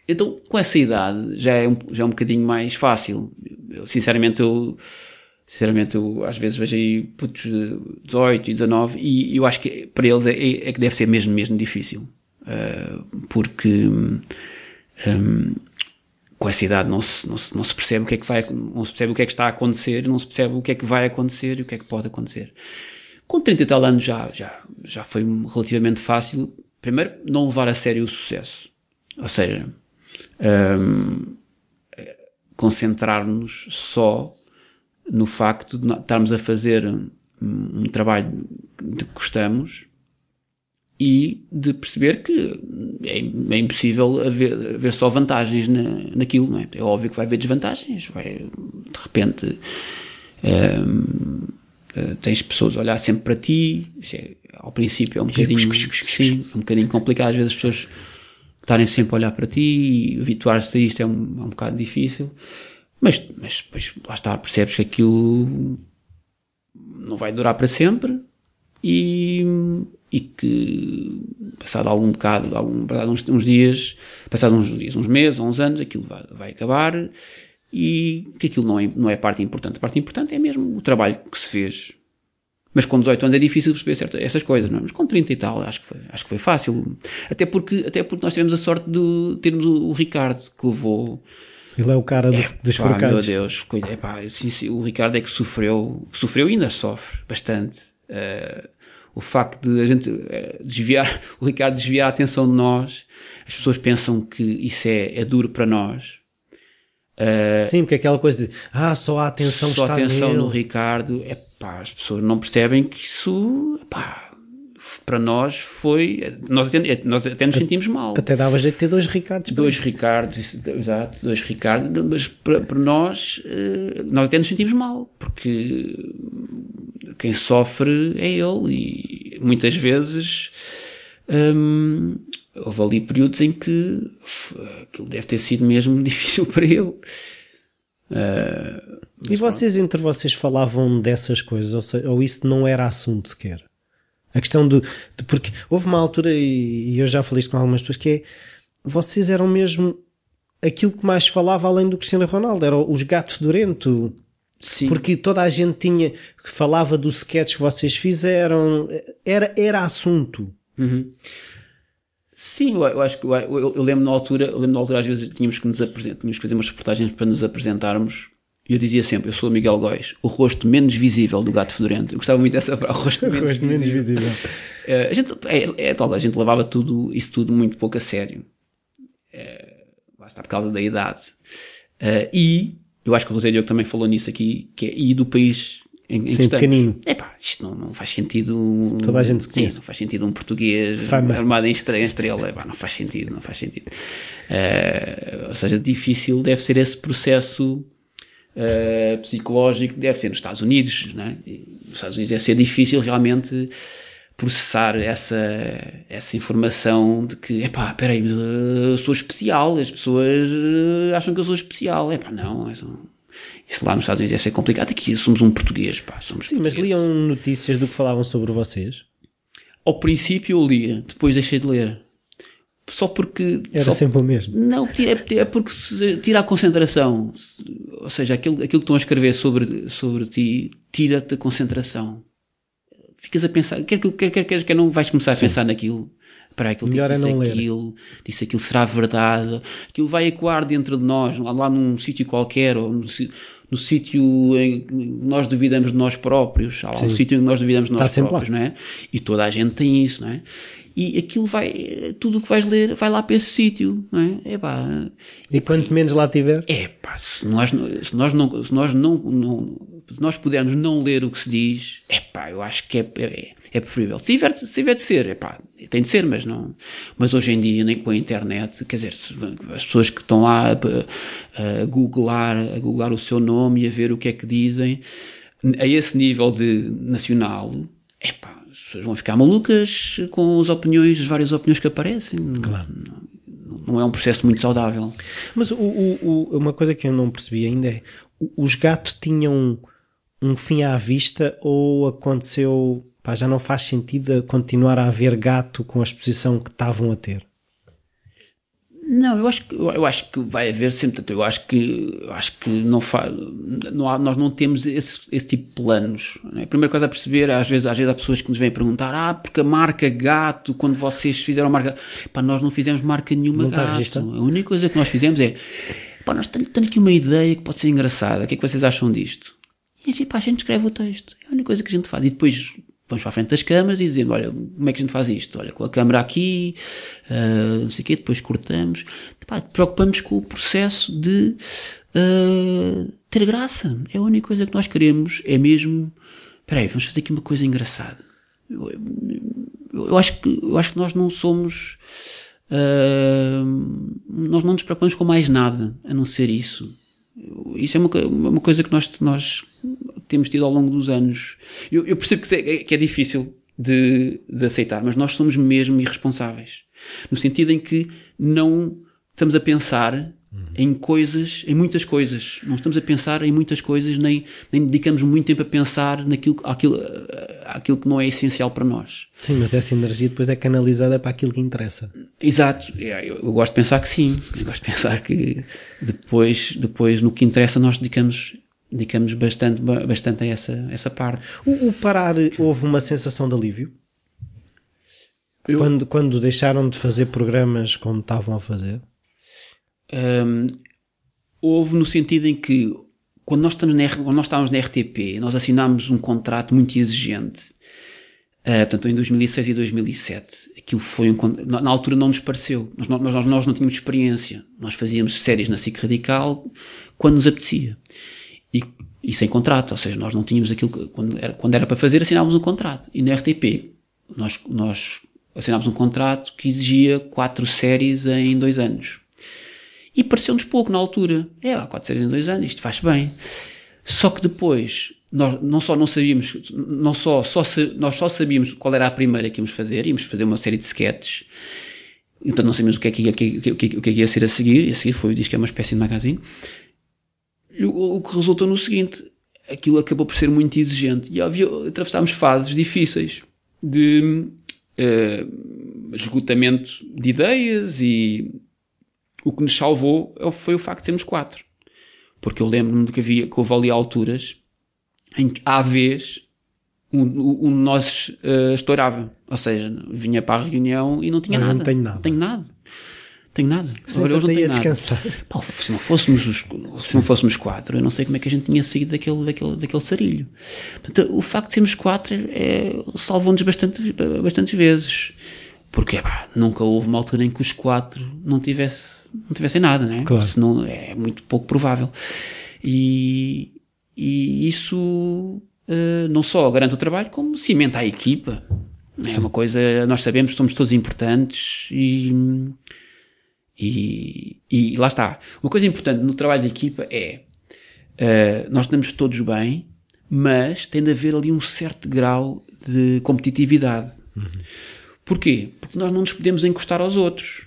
A: então com essa idade já é um, já é um bocadinho mais fácil. Eu, sinceramente, eu sinceramente eu às vezes vejo aí putos de 18 e 19 e eu acho que para eles é, é que deve ser mesmo, mesmo difícil porque um, com essa idade não se, não, se, não se percebe o que é que vai, não se percebe o que é que está a acontecer, não se percebe o que é que vai acontecer e o que é que pode acontecer. Com 30 e tal anos já, já, já foi relativamente fácil, primeiro, não levar a sério o sucesso. Ou seja, um, concentrar-nos só no facto de estarmos a fazer um, um trabalho de que gostamos e de perceber que é, é impossível haver, haver, só vantagens na, naquilo, não é? É óbvio que vai haver desvantagens, vai, de repente, um, eh, tens pessoas a olhar sempre para ti, é, ao princípio é um bocadinho, sim, é um bocadinho complicado, às vezes as pessoas estarem sempre a olhar para ti e habituar-se a isto é um, é um bocado difícil, mas, mas depois lá está, percebes que aquilo não vai durar para sempre e e que passado algum bocado, algum, passado uns, uns, dias, passado uns dias, uns meses, uns anos, aquilo vai, vai acabar e que aquilo não é, não é a parte importante. A parte importante é mesmo o trabalho que se fez. Mas com 18 anos é difícil perceber certas, essas coisas, não é? Mas com 30 e tal, acho que foi, acho que foi fácil. Até porque, até porque nós tivemos a sorte de termos o, o Ricardo, que levou,
C: ele é o cara é, dos pá,
A: meu Deus, é, pá, sim, sim, o Ricardo é que sofreu, sofreu e ainda sofre bastante. Uh, o facto de a gente eh, desviar, o Ricardo desviar a atenção de nós, as pessoas pensam que isso é, é duro para nós.
C: Uh, Sim, porque aquela coisa de, ah, só a atenção só
A: está atenção
C: nele.
A: no Ricardo, é pá, as pessoas não percebem que isso, pá, para nós foi, nós até, nós até nos sentimos mal.
C: Até dava jeito de ter dois Ricardos.
A: Dois Ricardos, exato, dois Ricardos, mas para, para nós, eh, nós até nos sentimos mal, porque quem sofre é ele e muitas vezes hum, houve ali períodos em que aquilo deve ter sido mesmo difícil para ele. Uh,
C: e vocês bom. entre vocês falavam dessas coisas ou, seja, ou, isso não era assunto sequer? A questão do, de, porque houve uma altura e, e eu já falei isto com algumas pessoas que é vocês eram mesmo aquilo que mais falava além do Cristiano Ronaldo, eram os gatos Durento, Sim. Porque toda a gente tinha, falava do sketch que vocês fizeram, era, era assunto.
A: Uhum. Sim, eu, eu, acho que eu, eu, eu, lembro na altura, eu lembro na altura às vezes tínhamos que nos apresentar, tínhamos que fazer umas reportagens para nos apresentarmos e eu dizia sempre, eu sou o Miguel Góis, o rosto menos visível do gato fedorento. Eu gostava muito dessa frase, o rosto, menos, rosto menos visível. uh, a gente, é, é tal, a gente levava tudo, isso tudo muito pouco a sério. Uh, lá está por causa da idade. Uh, e eu acho que o José Diogo também falou nisso aqui, que é, e do país em, em
C: Sim, pequenino.
A: Epá, isto não, não faz sentido.
C: Toda a gente se
A: Sim,
C: conhece.
A: não faz sentido um português
C: Fama.
A: armado em estrela, em estrela. Epá, não faz sentido, não faz sentido. Eh, ou seja, difícil deve ser esse processo eh, psicológico, deve ser nos Estados Unidos, né? Nos Estados Unidos deve ser difícil realmente processar essa, essa informação de que, epá, peraí, eu sou especial, as pessoas eh, acham que eu sou especial. Epá, não, isso, lá nos Estados Unidos deve ser complicado. Aqui somos um português, pá, somos
C: Sim, mas liam notícias do que falavam sobre vocês?
A: Ao princípio eu lia, depois deixei de ler. Só porque.
C: Era
A: só-
C: sempre o mesmo.
A: Não, é, é porque se tira a concentração. Ou seja, aquilo, aquilo que estão a escrever sobre, sobre ti tira-te a concentração. Ficas a pensar, quer que quer, quer, quer, não vais começar a pensar naquilo. Para aquilo
C: Melhor é
A: disse
C: não ler.
A: aquilo, disse aquilo será verdade, aquilo vai ecoar dentro de nós, lá, lá num sítio qualquer, ou no, no sítio em que nós duvidamos de nós próprios, há lá um
C: Sim.
A: sítio em que nós duvidamos de
C: Está
A: nós
C: sempre
A: próprios, não é? E toda a gente tem isso, não é? E aquilo vai, tudo o que vais ler vai lá para esse sítio, não é? É pá,
C: E quanto menos lá tiver,
A: é pá, se nós, se nós não, se nós não, não- se nós pudermos não ler o que se diz, é pá, eu acho que é, é, é preferível. Se tiver, de- se tiver de ser, é pá, tem de ser, mas não, mas hoje em dia, nem com a internet, quer dizer, as pessoas que estão lá a, a googlar, a googlar o seu nome e a ver o que é que dizem, a esse nível de nacional, é pá, pessoas vão ficar malucas com as opiniões, as várias opiniões que aparecem. Claro. Não, não é um processo muito saudável.
C: Mas o, o- o- uma coisa que eu não percebi ainda é: os gatos tinham um fim à vista ou aconteceu, pá, já não faz sentido continuar a haver gato com a exposição que estavam a ter?
A: Não, eu acho que eu acho que vai haver sempre, eu acho que eu acho que não faz, não há, nós não temos esse, esse tipo de planos. não é? A primeira coisa a perceber, às vezes, às vezes há pessoas que nos vêm perguntar, ah, porque a marca gato, quando vocês fizeram a marca, pá, nós não fizemos marca nenhuma
C: Não está
A: gato.
C: registado?
A: A única coisa que nós fizemos é, pá, nós temos, aqui uma ideia que pode ser engraçada, o que é que vocês acham disto? E a gente, pá, a gente escreve o texto. É a única coisa que a gente faz. E depois vamos para a frente das câmaras e dizemos, olha, como é que a gente faz isto? Olha, com a câmara aqui, ah, não sei o quê, depois cortamos. Pá, preocupamos com o processo de ah, ter graça. É a única coisa que nós queremos, é mesmo, espera aí, vamos fazer aqui uma coisa engraçada. Eu, eu- eu acho que, eu acho que nós não somos, ah, nós não nos preocupamos com mais nada, a não ser isso. Isso é uma, uma coisa que nós, nós temos tido ao longo dos anos. Eu, eu percebo que é, que é difícil de, de aceitar, mas nós somos mesmo irresponsáveis. No sentido em que não estamos a pensar em coisas, em muitas coisas. Não estamos a pensar em muitas coisas, nem, nem dedicamos muito tempo a pensar naquilo, aquilo, aquilo que não é essencial para nós.
C: Sim, mas essa energia depois é canalizada para aquilo que interessa.
A: Exato, É, eu, eu gosto de pensar que sim, eu gosto de pensar que depois, depois no que interessa nós dedicamos, dedicamos bastante, ba- bastante a essa, essa parte.
C: O, o parar, houve uma sensação de alívio?
A: Eu-
C: Quando, quando deixaram de fazer programas como estavam a fazer?
A: Hum, houve no sentido em que quando nós, estamos na, quando nós estávamos na RTP, nós assinámos um contrato muito exigente. Uh, portanto, em 2006 e 2007, aquilo foi um, na, na altura não nos pareceu. Nós, nós, nós não tínhamos experiência. Nós fazíamos séries na SIC Radical quando nos apetecia. E, e sem contrato, ou seja, nós não tínhamos aquilo que, quando era, quando era para fazer, assinávamos um contrato. E na RTP, nós, nós assinámos um contrato que exigia quatro séries em dois anos. E pareceu-nos pouco na altura. É, quatro séries em dois anos, isto faz bem. Só que depois, nós não só não sabíamos, não só, só nós só sabíamos qual era a primeira que íamos fazer, íamos fazer uma série de sketches, então não sabíamos o que é que ia, o que, o que, é ia ser a seguir, e a seguir foi o disco, é uma espécie de magazine. E o, o que resultou no seguinte, aquilo acabou por ser muito exigente, e havia, atravessámos fases difíceis de eh, esgotamento de ideias e o que nos salvou foi o facto de sermos quatro. Porque eu lembro-me de que havia, que houve ali alturas em que, à vez, um, um de nós eh, estourava. Ou seja, vinha para a reunião e não tinha
C: Olha,
A: nada.
C: não tenho nada.
A: Não tenho nada. Tenho nada. Hoje não tenho nada. Pá, se não fôssemos os, se não fôssemos quatro, eu não sei como é que a gente tinha saído daquele, daquele, daquele sarilho. Portanto, o facto de sermos quatro é, salvou-nos bastante, bastantes vezes. Porque, pá, nunca houve uma altura em que os quatro não tivesse, não tivessem nada, né?
C: Claro.
A: Senão é muito pouco provável. E, e isso uh, não só garante o trabalho, como cimenta a equipa. É uma coisa, nós sabemos que somos todos importantes e, e, e lá está. Uma coisa importante no trabalho de equipa é uh, nós estamos todos bem, mas tem de haver ali um certo grau de competitividade. Uhum. Porquê? Porque nós não nos podemos encostar aos outros.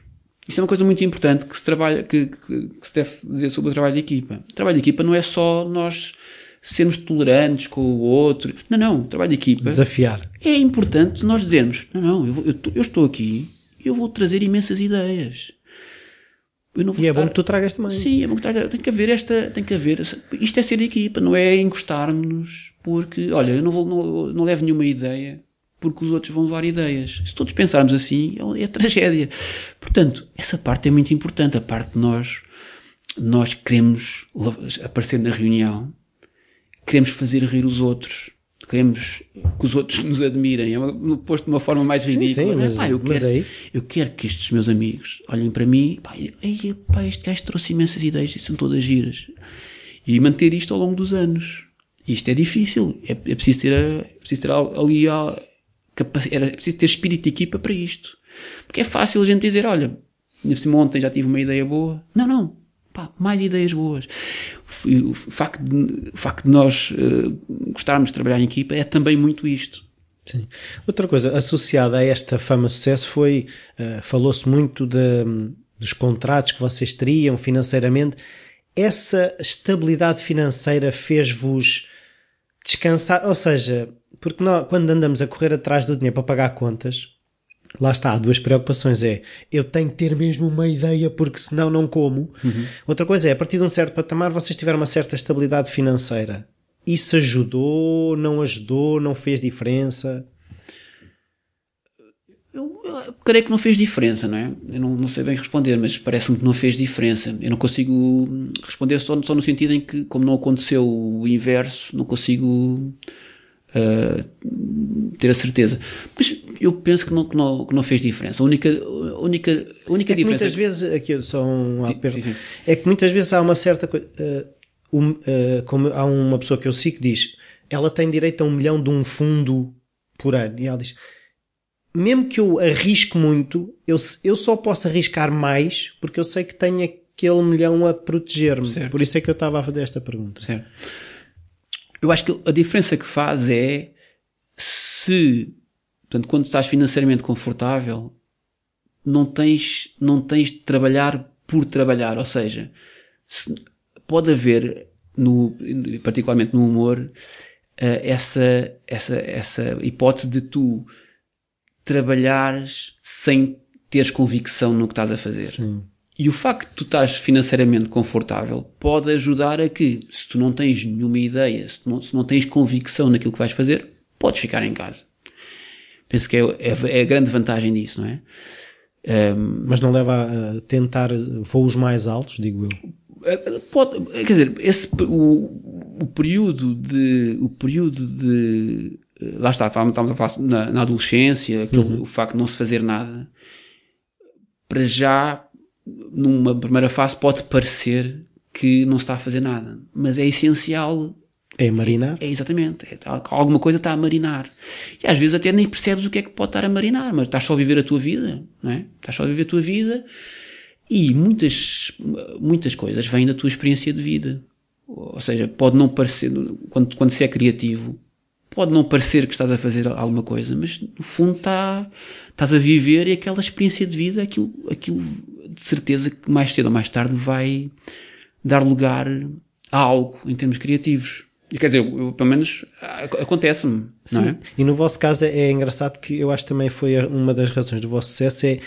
A: Isso é uma coisa muito importante que se, trabalha, que, que, que se deve dizer sobre o trabalho de equipa. O trabalho de equipa não é só nós sermos tolerantes com o outro. Não, não. O trabalho de equipa.
C: Desafiar.
A: É importante nós dizermos: não, não, eu, vou, eu, eu estou aqui e eu vou trazer imensas ideias.
C: E é estar... bom que tu tragas também.
A: Sim, é bom que tragas. Tem que haver esta. Tem que haver. Isto é ser equipa, não é encostar-nos porque, olha, eu não, vou, não, não levo nenhuma ideia porque os outros vão levar ideias. Se todos pensarmos assim, é, é tragédia. Portanto, essa parte é muito importante. A parte de nós, nós queremos aparecer na reunião queremos fazer rir os outros. Queremos que os outros nos admirem. É uma, posto de uma forma mais ridícula. Sim, sim,
C: mas,
A: pá, eu,
C: quero,
A: é eu quero que estes meus amigos olhem para mim pá, e, pá, este gajo trouxe imensas ideias e são todas giras. E manter isto ao longo dos anos. Isto é difícil. É, é preciso ter, a, é preciso ter ali a, era preciso ter espírito de equipa para isto. Porque é fácil a gente dizer, olha, ontem já tive uma ideia boa. Não, não. Pá, mais ideias boas. O facto de, o facto de nós uh, gostarmos de trabalhar em equipa é também muito isto.
C: Sim. Outra coisa associada a esta fama sucesso foi, uh, falou-se muito de, dos contratos que vocês teriam financeiramente. Essa estabilidade financeira fez-vos descansar? Ou seja, porque nós, quando andamos a correr atrás do dinheiro para pagar contas, lá está, há duas preocupações. É, eu tenho que ter mesmo uma ideia porque senão não como. Uhum. Outra coisa é, a partir de um certo patamar vocês tiveram uma certa estabilidade financeira. Isso ajudou, não ajudou, não fez diferença?
A: Eu, eu creio que não fez diferença, não é? Eu não, não sei bem responder, mas parece-me que não fez diferença. Eu não consigo responder só, só no sentido em que, como não aconteceu o inverso, não consigo uh, ter a certeza. Mas eu penso que não, que não, que não fez diferença. A única, a única, a única
C: é
A: diferença.
C: Muitas vezes, aqui só um sim, sim, sim. é que muitas vezes há uma certa coisa. Uh, um, uh, como há uma pessoa que eu sigo que diz ela tem direito a um milhão de um fundo por ano. E ela diz: mesmo que eu arrisque muito, eu, eu só posso arriscar mais porque eu sei que tenho aquele milhão a proteger-me. Por isso é que eu estava a fazer esta pergunta.
A: Certo. Eu acho que a diferença que faz é se, portanto, quando estás financeiramente confortável, não tens, não tens de trabalhar por trabalhar. Ou seja, se, pode haver, no, particularmente no humor, uh, essa, essa, essa hipótese de tu trabalhares sem teres convicção no que estás a fazer. Sim. E o facto de tu estás financeiramente confortável pode ajudar a que, se tu não tens nenhuma ideia, se, não, se não tens convicção naquilo que vais fazer, podes ficar em casa. Penso que é, é, é a grande vantagem disso, não é?
C: Um, Mas não leva a tentar voos mais altos, digo eu.
A: Eh, pode, quer dizer, esse, o, o período de, o período de, eh, lá está, estávamos a falar na, na adolescência, aquele, uhum. o facto de não se fazer nada, para já numa primeira fase pode parecer que não se está a fazer nada, mas é essencial.
C: É marinar?
A: É, é exatamente. É, alguma coisa está a marinar. E às vezes até nem percebes o que é que pode estar a marinar, mas estás só a viver a tua vida, não é? Estás só a viver a tua vida e muitas, muitas coisas vêm da tua experiência de vida. Ou seja, pode não parecer, quando, quando se é criativo, pode não parecer que estás a fazer alguma coisa, mas no fundo está, estás a viver e aquela experiência de vida, aquilo, aquilo de certeza que mais cedo ou mais tarde vai dar lugar a algo em termos criativos. Quer dizer, eu, pelo menos acontece-me, não é?
C: E no vosso caso é engraçado que eu acho que também foi uma das razões do vosso sucesso é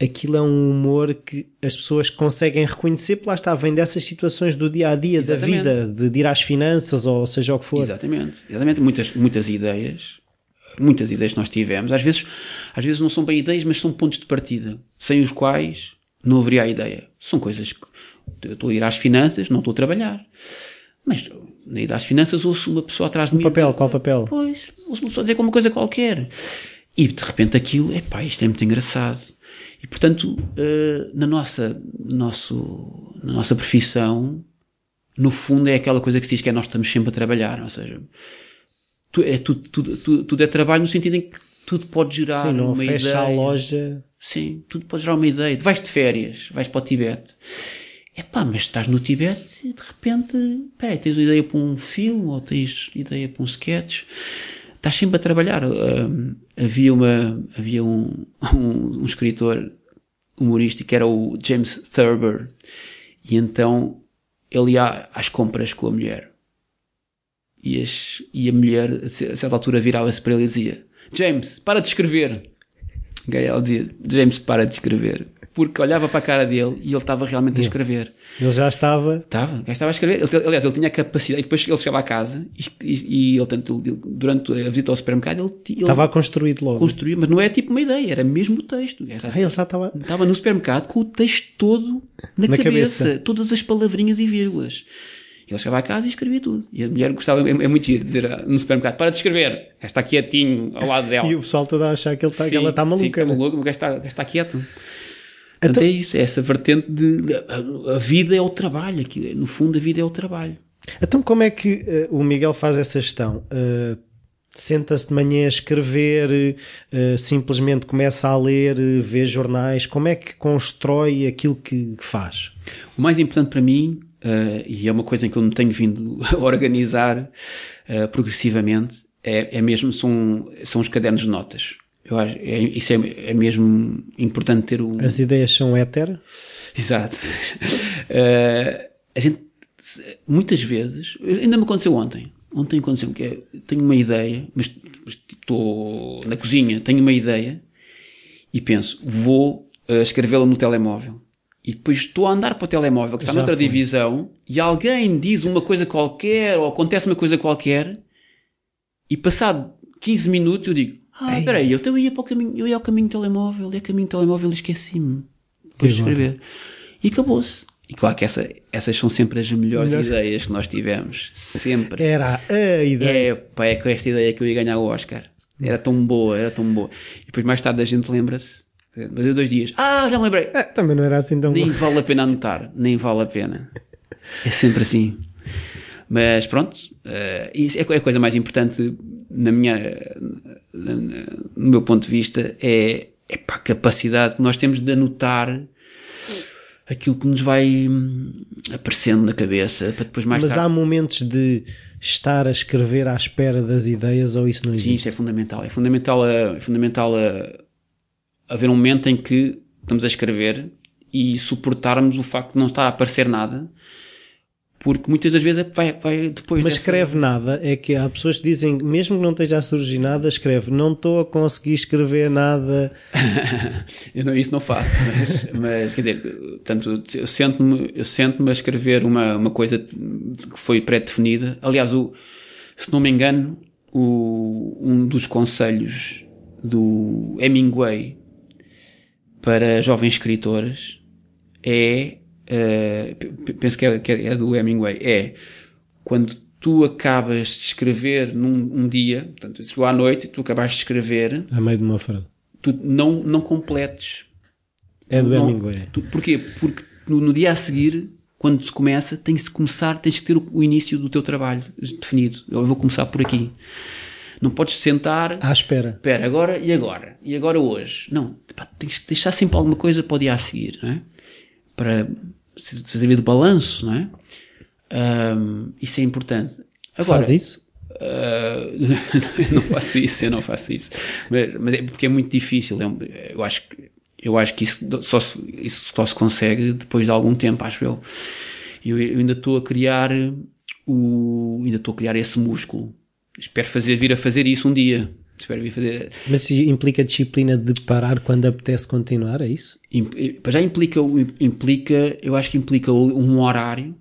C: aquilo é um humor que as pessoas conseguem reconhecer, porque lá está, vem dessas situações do dia a dia, da vida, de, de ir às finanças ou seja o que for.
A: Exatamente, exatamente. Muitas, muitas ideias, muitas ideias que nós tivemos, às vezes, às vezes não são bem ideias, mas são pontos de partida, sem os quais não haveria a ideia. São coisas que eu estou a ir às finanças, não estou a trabalhar. Mas na ida às finanças ouço uma pessoa atrás de
C: um
A: mim.
C: papel, dizer, qual papel?
A: Pois, ouço uma pessoa dizer alguma coisa qualquer. E de repente aquilo, epá, isto é muito engraçado. E portanto, uh, na nossa, nosso, na nossa profissão, no fundo é aquela coisa que se diz que é nós estamos sempre a trabalhar, ou seja, tu, é, tudo, tudo, tudo, tudo é trabalho no sentido em que tudo pode gerar
C: Sim, não
A: uma
C: fecha
A: ideia.
C: a loja.
A: Sim, tudo pode gerar uma ideia. Tu vais de férias, vais para o Tibete. É pá, mas estás no Tibete e de repente, peraí, tens uma ideia para um filme ou tens ideia para um sketch. Estás sempre a trabalhar. Um, havia uma, havia um, um, um escritor humorístico que era o James Thurber e então ele ia às compras com a mulher. E, as, e a mulher, a certa altura, virava-se para ele e dizia: James, para de escrever. Ela dizia: James, para de escrever. Porque olhava para a cara dele e ele estava realmente a escrever.
C: Ele já estava.
A: Estava, gajo estava a escrever. Ele, aliás, ele tinha a capacidade. E depois ele chegava a casa e, e, ele, tanto, ele, durante a visita ao supermercado, ele, ele
C: Estava a construir logo.
A: construía, mas não é tipo uma ideia, era mesmo o texto. Gajo
C: Ah, ele já estava.
A: Estava no supermercado com o texto todo na,
C: Na
A: cabeça,
C: cabeça.
A: todas as palavrinhas e vírgulas. Ele chegava a casa e escrevia tudo. E a mulher gostava, é, é muito giro, dizer ah, no supermercado: para de escrever, está quietinho ao lado dela.
C: E o pessoal todo a achar que, ele está, que
A: Sim,
C: ela está
A: sim,
C: maluca.
A: está
C: né?
A: maluco, o gajo está, está quieto. Portanto,
C: Então-
A: é isso, é essa vertente de, a, a vida é o trabalho, aquilo, é- no fundo a vida é o trabalho.
C: Então, como é que eh, o Miguel faz essa gestão? Eh, Senta-se de manhã a escrever, eh, simplesmente começa a ler, vê jornais. Como é que constrói aquilo que que faz?
A: O mais importante para mim, eh, e é uma coisa em que eu me tenho vindo a organizar eh, progressivamente, é, é mesmo, são, são os cadernos de notas. Eu acho, é, isso é, é mesmo importante ter o,
C: As ideias são éter?
A: Exato. Eh, a gente, muitas vezes, ainda me aconteceu ontem. Ontem aconteceu que é, tenho uma ideia, mas estou na cozinha, tenho uma ideia e penso, vou eh, escrevê-la no telemóvel. E depois estou a andar para o telemóvel, que está
C: Já
A: noutra
C: foi.
A: divisão, e alguém diz uma coisa qualquer, ou acontece uma coisa qualquer, e passado 15 minutos eu digo, ah,
C: Ei.
A: peraí, eu, então ia para o caminho, eu ia ao caminho do telemóvel, ia ao caminho do telemóvel e esqueci-me. Depois de escrever. E acabou-se. E claro que essa, essas são sempre as melhores
C: Melhor.
A: ideias que nós tivemos. Sempre.
C: Era a ideia.
A: É, pá, é com esta ideia que eu ia ganhar o Oscar. Era tão boa, era tão boa. E depois mais tarde a gente lembra-se. Deu dois dias. Ah, já me lembrei.
C: Ah, também não era assim tão
A: Nem vale a pena anotar. Nem vale a pena. É sempre assim. Mas pronto, eh, isso é a coisa mais importante na minha, na- na- no meu ponto de vista é, é a capacidade que nós temos de anotar aquilo que nos vai hum, aparecendo na cabeça para depois mais
C: Mas há
A: tarde.
C: momentos de estar a escrever à espera das ideias ou isso não
A: Sim,
C: existe?
A: isso é fundamental. É fundamental, a, é fundamental a, haver um momento em que estamos a escrever e suportarmos o facto de não estar a aparecer nada, porque muitas das vezes é- vai, vai depois
C: Mas
A: dessa-
C: escreve nada, é que há pessoas que dizem, mesmo que não esteja a surgir nada, escreve, não estou a conseguir escrever nada.
A: Eu não, isso não faço, mas, mas, quer dizer, portanto, eu sento-me eu sento a escrever uma, uma coisa que foi pré-definida. Aliás, o, se não me engano, o, um dos conselhos do Hemingway para jovens escritores é, p- penso que é, que é do Hemingway, é quando tu acabas de escrever num um dia, portanto, chegou à noite tu acabaste de escrever,
C: A meio de uma frase.
A: tu não, não completes.
C: É do
A: Não-
C: Hemingway.
A: tu- porquê? Porque no, no dia a seguir, quando se começa, tem que se começar, tens que ter o, o início do teu trabalho definido. Eu vou começar por aqui. Não podes sentar,
C: À espera.
A: espera, agora e agora? E agora hoje? Não, pá, tens que deixar sempre alguma coisa para o dia a seguir, não é? Para fazer do balanço, não é? Ahm, isso é importante. Agora,
C: Faz isso?
A: Uh, eu não faço isso, eu não faço isso. Mas, mas é porque é muito difícil. é um- Eu acho, que- eu acho que isso só, se, isso só se consegue depois de algum tempo, acho eu. Eu, eu ainda estou a criar o, ainda estou a criar esse músculo. Espero fazer, vir a fazer isso um dia. Espero vir fazer.
C: Mas implica disciplina de parar quando apetece continuar, é isso?
A: Im- Já implica, implica, eu acho que implica um horário,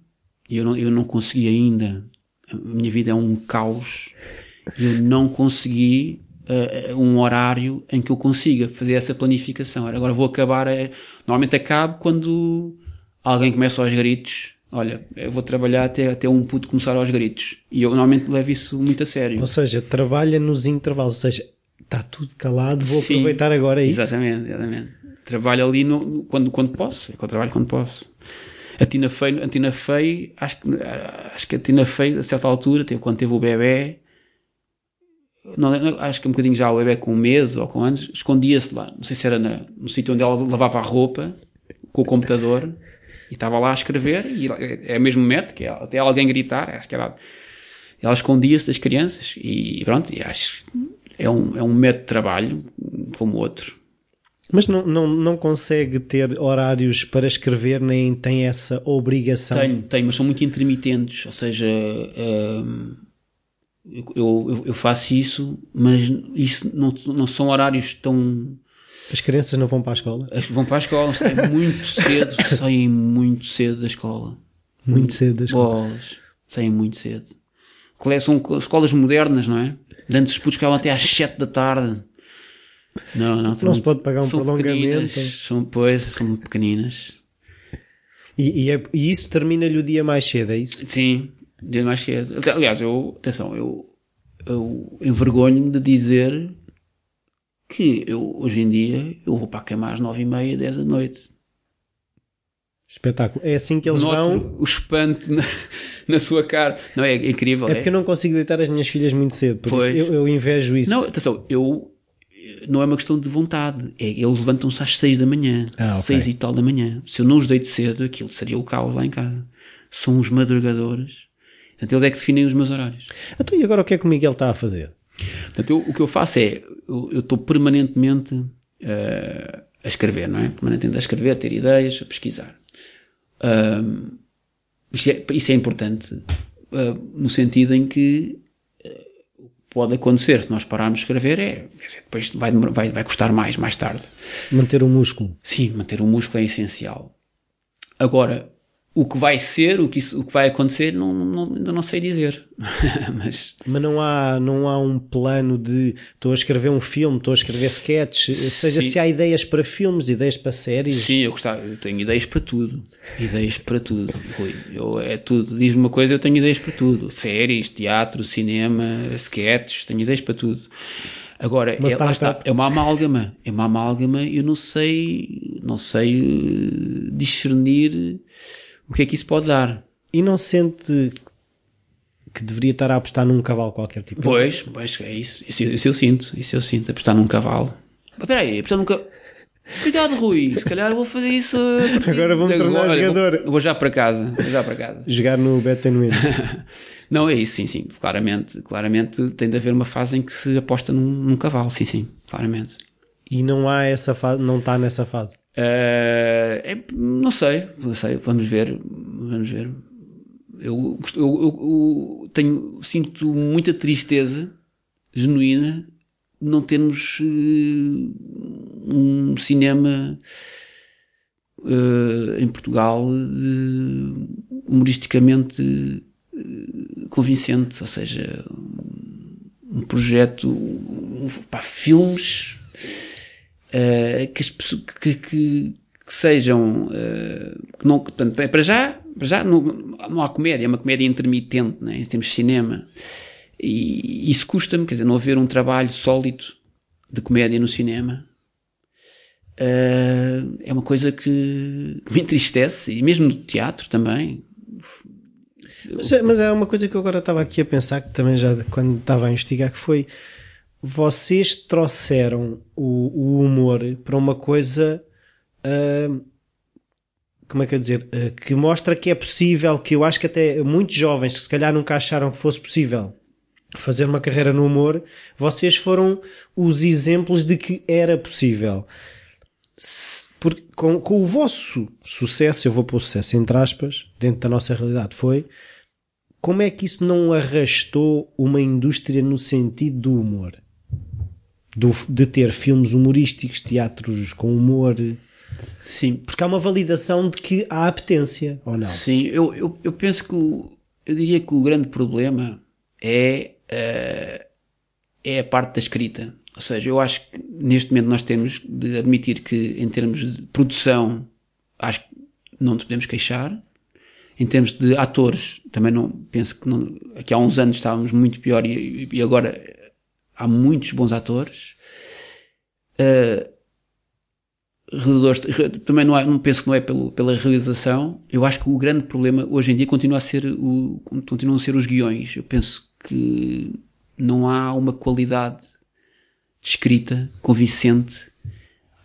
A: e eu não, eu não consegui ainda. A minha vida é um caos. Eu não consegui eh, um horário em que eu consiga fazer essa planificação. Ora, Agora vou acabar, eh, normalmente acabo quando alguém começa aos gritos. Olha, eu vou trabalhar até, até um puto começar aos gritos. E eu normalmente levo isso muito a sério.
C: Ou seja, trabalha nos intervalos, ou seja, está tudo calado, vou
A: Sim,
C: aproveitar agora é isso.
A: Exatamente, exatamente. Trabalho ali no, quando, quando posso. É que eu trabalho quando posso. A Tina Fey, a Tina Fey acho, que, acho que a Tina Fey, a certa altura, teve, quando teve o bebê, não, acho que um bocadinho já o bebê com um mês ou com anos, escondia-se lá. Não sei se era na, no sítio onde ela lavava a roupa, com o computador, e estava lá a escrever, e é o mesmo método, que é, até alguém gritar, acho que era, ela escondia-se das crianças, e pronto, e acho é um, é um método de trabalho como outro.
C: Mas não, não, não consegue ter horários para escrever, nem tem essa obrigação?
A: Tenho, tenho, mas são muito intermitentes, ou seja, hum, eu, eu, eu, faço isso, mas isso não, não são horários tão...
C: As crianças não vão para a escola?
A: Vão para a escola, saem muito cedo, saem muito cedo da escola.
C: Muito cedo da escola?
A: Bolas, saem muito cedo. São escolas modernas, não é? Antes os putos ficavam até às 7 da tarde. Não, não,
C: não se muito, pode pagar um prolongamento.
A: São, pois, são muito pequeninas.
C: E, e, é, e isso termina-lhe o dia mais cedo, é isso?
A: Sim, o dia mais cedo. Aliás, eu, atenção, eu, eu envergonho-me de dizer que eu, hoje em dia, eu vou para a cama às nove e meia, dez da noite.
C: Espetáculo. É assim que eles Noto vão.
A: o espanto na, na, sua cara. Não, é, incrível.
C: É, é porque eu não consigo deitar as minhas filhas muito cedo. Por pois. isso eu, eu invejo isso.
A: Não, atenção, eu. Não é uma questão de vontade. É, eles levantam-se às seis da manhã. Ah, okay. Seis e tal da manhã. Se eu não os deito cedo, aquilo seria o caos lá em casa. São os madrugadores. Portanto, eles é que definem os meus horários.
C: Então, e agora o que é que o Miguel está a fazer?
A: Portanto, eu, o que eu faço é. Eu estou permanentemente uh, a escrever, não é? Permanentemente a escrever, a ter ideias, a pesquisar. Uh, isso, é, isso, é, importante uh, no sentido em que uh, pode acontecer se nós pararmos de escrever é depois vai, vai, vai custar mais mais tarde
C: manter o músculo
A: sim manter o músculo é essencial agora o que vai ser, o que, isso, o que vai acontecer, não, não, ainda não sei dizer. Mas,
C: Mas não, há, não há um plano de estou a escrever um filme, estou a escrever sketches, seja, Sim. se há ideias para filmes, ideias para séries.
A: Sim, eu gostava, eu tenho ideias para tudo. Ideias para tudo, Rui. Eu, é tudo. Diz-me uma coisa, eu tenho ideias para tudo. Séries, teatro, cinema, sketches, tenho ideias para tudo. Agora, é, lá está, é uma amálgama. É uma amálgama, eu não sei, não sei uh, discernir o que é que isso pode dar.
C: E não sente que deveria estar a apostar num cavalo qualquer tipo?
A: Pois, pois é isso. Isso, isso eu sinto. Isso eu sinto. Apostar num cavalo. Mas espera aí, apostar num cavalo. Cuidado, Rui. Se calhar vou fazer isso.
C: Agora vamos tornar Olha, jogador.
A: Vou, vou, já para casa. Vou já para casa.
C: Jogar no Betanoin.
A: não, é isso, sim, sim. Claramente, claramente tem de haver uma fase em que se aposta num, num cavalo, sim, sim. Claramente.
C: E não há essa fase, não está nessa fase?
A: Uh, é, não sei, não sei, vamos ver, vamos ver. Eu, eu, eu, tenho, sinto muita tristeza genuína de não termos uh, um cinema uh, em Portugal de, humoristicamente convincente, ou seja, um projeto para filmes uh, que, que, que, sejam uh, que não, portanto, para já, para já não, não há comédia, é uma comédia intermitente, né, em termos de cinema. E isso custa-me, quer dizer, não haver um trabalho sólido de comédia no cinema. Uh, é uma coisa que me entristece, e mesmo no teatro também.
C: Mas é, mas é uma coisa que eu agora estava aqui a pensar, que também já quando estava a investigar, que foi vocês trouxeram o, o humor para uma coisa. Uh, como é que eu dizer? Uh, que mostra que é possível, que eu acho que até muitos jovens que se calhar nunca acharam que fosse possível fazer uma carreira no humor, vocês foram os exemplos de que era possível. Se, por, com, com o vosso sucesso, eu vou pôr sucesso entre aspas, dentro da nossa realidade, foi como é que isso não arrastou uma indústria no sentido do humor? Do, de ter filmes humorísticos, teatros com humor.
A: Sim.
C: Porque há uma validação de que há apetência, ou não?
A: Sim, eu, eu, eu penso que o, eu diria que o grande problema é, uh, é a parte da escrita. Ou seja, eu acho que neste momento nós temos de admitir que em termos de produção, acho que não nos podemos queixar. Em termos de atores, também não penso que não, aqui há uns anos estávamos muito pior e, e agora há muitos bons atores. Uh, também não, é, não penso que não é pelo, pela realização. Eu acho que o grande problema hoje em dia continua a ser o, continuam a ser os guiões. Eu penso que não há uma qualidade de escrita convincente,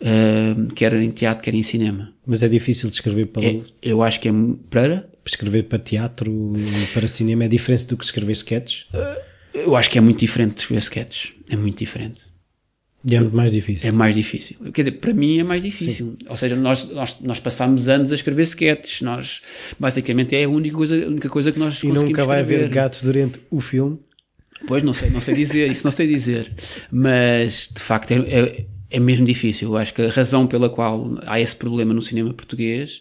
A: uh, quer em teatro, quer em cinema.
C: Mas é difícil de escrever para
A: é, Eu acho que é para
C: escrever para teatro e para cinema é diferente do que escrever sketches?
A: Eu acho que é muito diferente de escrever sketches. É muito diferente.
C: E é mais difícil.
A: É mais difícil. Quer dizer, para mim é mais difícil. Sim. Ou seja, nós, nós, nós passámos anos a escrever sketches. Nós, basicamente, é a única coisa, a única coisa que nós
C: e
A: conseguimos
C: E nunca vai
A: escrever.
C: haver gatos durante o filme?
A: Pois, não sei, não sei dizer. isso não sei dizer. Mas, de facto, é, é, é mesmo difícil. Eu acho que a razão pela qual há esse problema no cinema português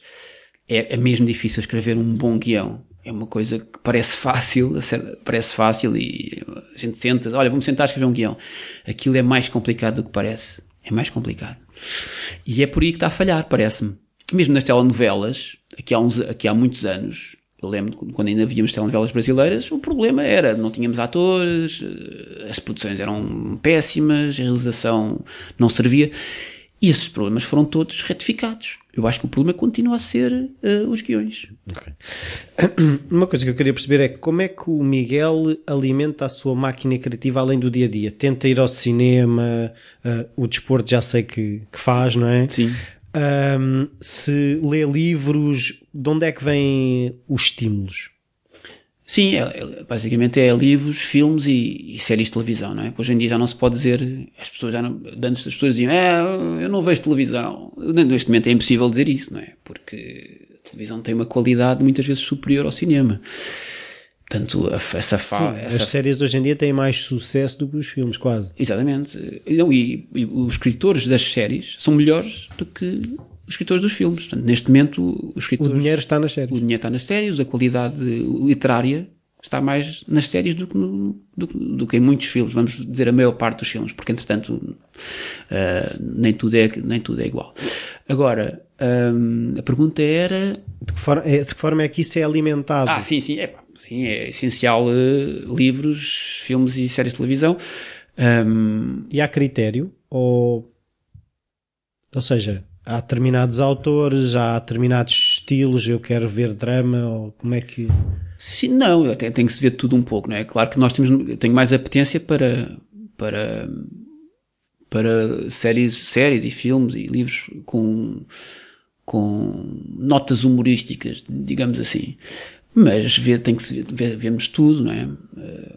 A: é, é mesmo difícil escrever um bom guião. É uma coisa que parece fácil, parece fácil e a gente senta, olha, vamos sentar a escrever um guião. Aquilo é mais complicado do que parece. É mais complicado. E é por aí que está a falhar, parece-me. Mesmo nas telenovelas, aqui há, uns, aqui há muitos anos, eu lembro quando ainda víamos telenovelas brasileiras, o problema era, não tínhamos atores, eh, as produções eram péssimas, a realização não servia. E esses problemas foram todos retificados. Eu acho que o problema continua a ser uh, os guiões. Okay.
C: Uma coisa que eu queria perceber é como é que o Miguel alimenta a sua máquina criativa além do dia a dia? Tenta ir ao cinema, uh, o desporto já sei que, que, faz, não é?
A: Sim.
C: Um, se lê livros, de onde é que vêm os estímulos?
A: Sim, é, é, basicamente é livros, filmes e, e, séries de televisão, não é? Hoje em dia já não se pode dizer, as pessoas já não, antes as pessoas diziam, é, eu não vejo televisão. Neste momento é impossível dizer isso, não é? Porque a televisão tem uma qualidade muitas vezes superior ao cinema. Portanto, essa fase.
C: Essa... As séries hoje em dia têm mais sucesso do que os filmes, quase.
A: Exatamente. Não, e, e os escritores das séries são melhores do que os escritores dos filmes. Portanto, neste momento, os escritores,
C: o dinheiro está nas séries.
A: O dinheiro está nas séries, a qualidade literária está mais nas séries do que, no, do, do, que em muitos filmes, vamos dizer a maior parte dos filmes, porque entretanto uh, nem, tudo é, nem tudo é igual. Agora, um, a pergunta era...
C: De que, forma, é, de que forma é que isso é alimentado?
A: Ah, sim, sim, é, sim, é essencial uh, livros, filmes e séries de televisão. Um,
C: e há critério? Ou, ou seja, há determinados autores, há determinados estilos, eu quero ver drama, ou como é que...
A: Sim, não, até tem que se ver tudo um pouco, não é? Claro que nós temos, eu tenho mais apetência para, para, para séries, séries e filmes e livros com, com notas humorísticas, digamos assim. Mas vê, tem que se ver, vemos tudo, não é?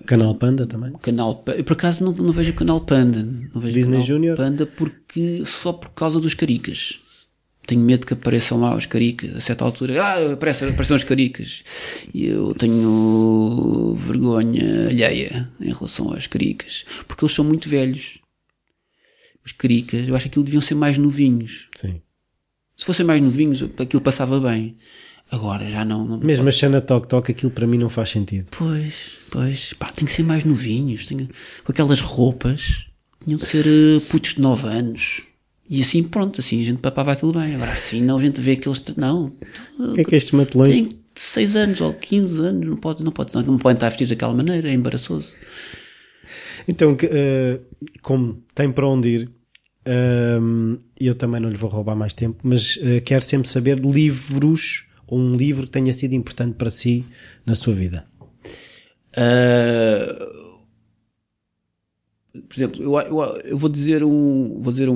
C: Canal Panda também?
A: Canal Por acaso não, não vejo o Canal Panda. Não vejo
C: Disney Junior?
A: Panda porque, só por causa dos caricas. Tenho medo que apareçam lá os caricas, a certa altura. Ah, aparece, apareceram os caricas. E eu tenho vergonha alheia em relação aos caricas. Porque eles são muito velhos. Os caricas, eu acho que aquilo deviam ser mais novinhos.
C: Sim.
A: Se fossem mais novinhos, aquilo passava bem. Agora já não. não
C: Mesmo a Xana Tok Tok, aquilo para mim não faz sentido.
A: Pois, pois. Pá, tem que ser mais novinhos. Tem, com aquelas roupas. Tinham de ser uh, putos de 9 anos. E assim, pronto, assim a gente papava aquilo bem. Agora assim, não, a gente vê aqueles. Não.
C: O que é que estes matelões.
A: Tem 6 anos ou 15 anos, não pode, não pode, não podem estar vestidos daquela maneira, é embaraçoso.
C: Então, uh, como tem para onde ir, uh, eu também não lhe vou roubar mais tempo, mas uh, quero sempre saber livros ou um livro que tenha sido importante para si na sua vida?
A: Uh, por exemplo, eu, eu, eu, vou dizer um, vou dizer um,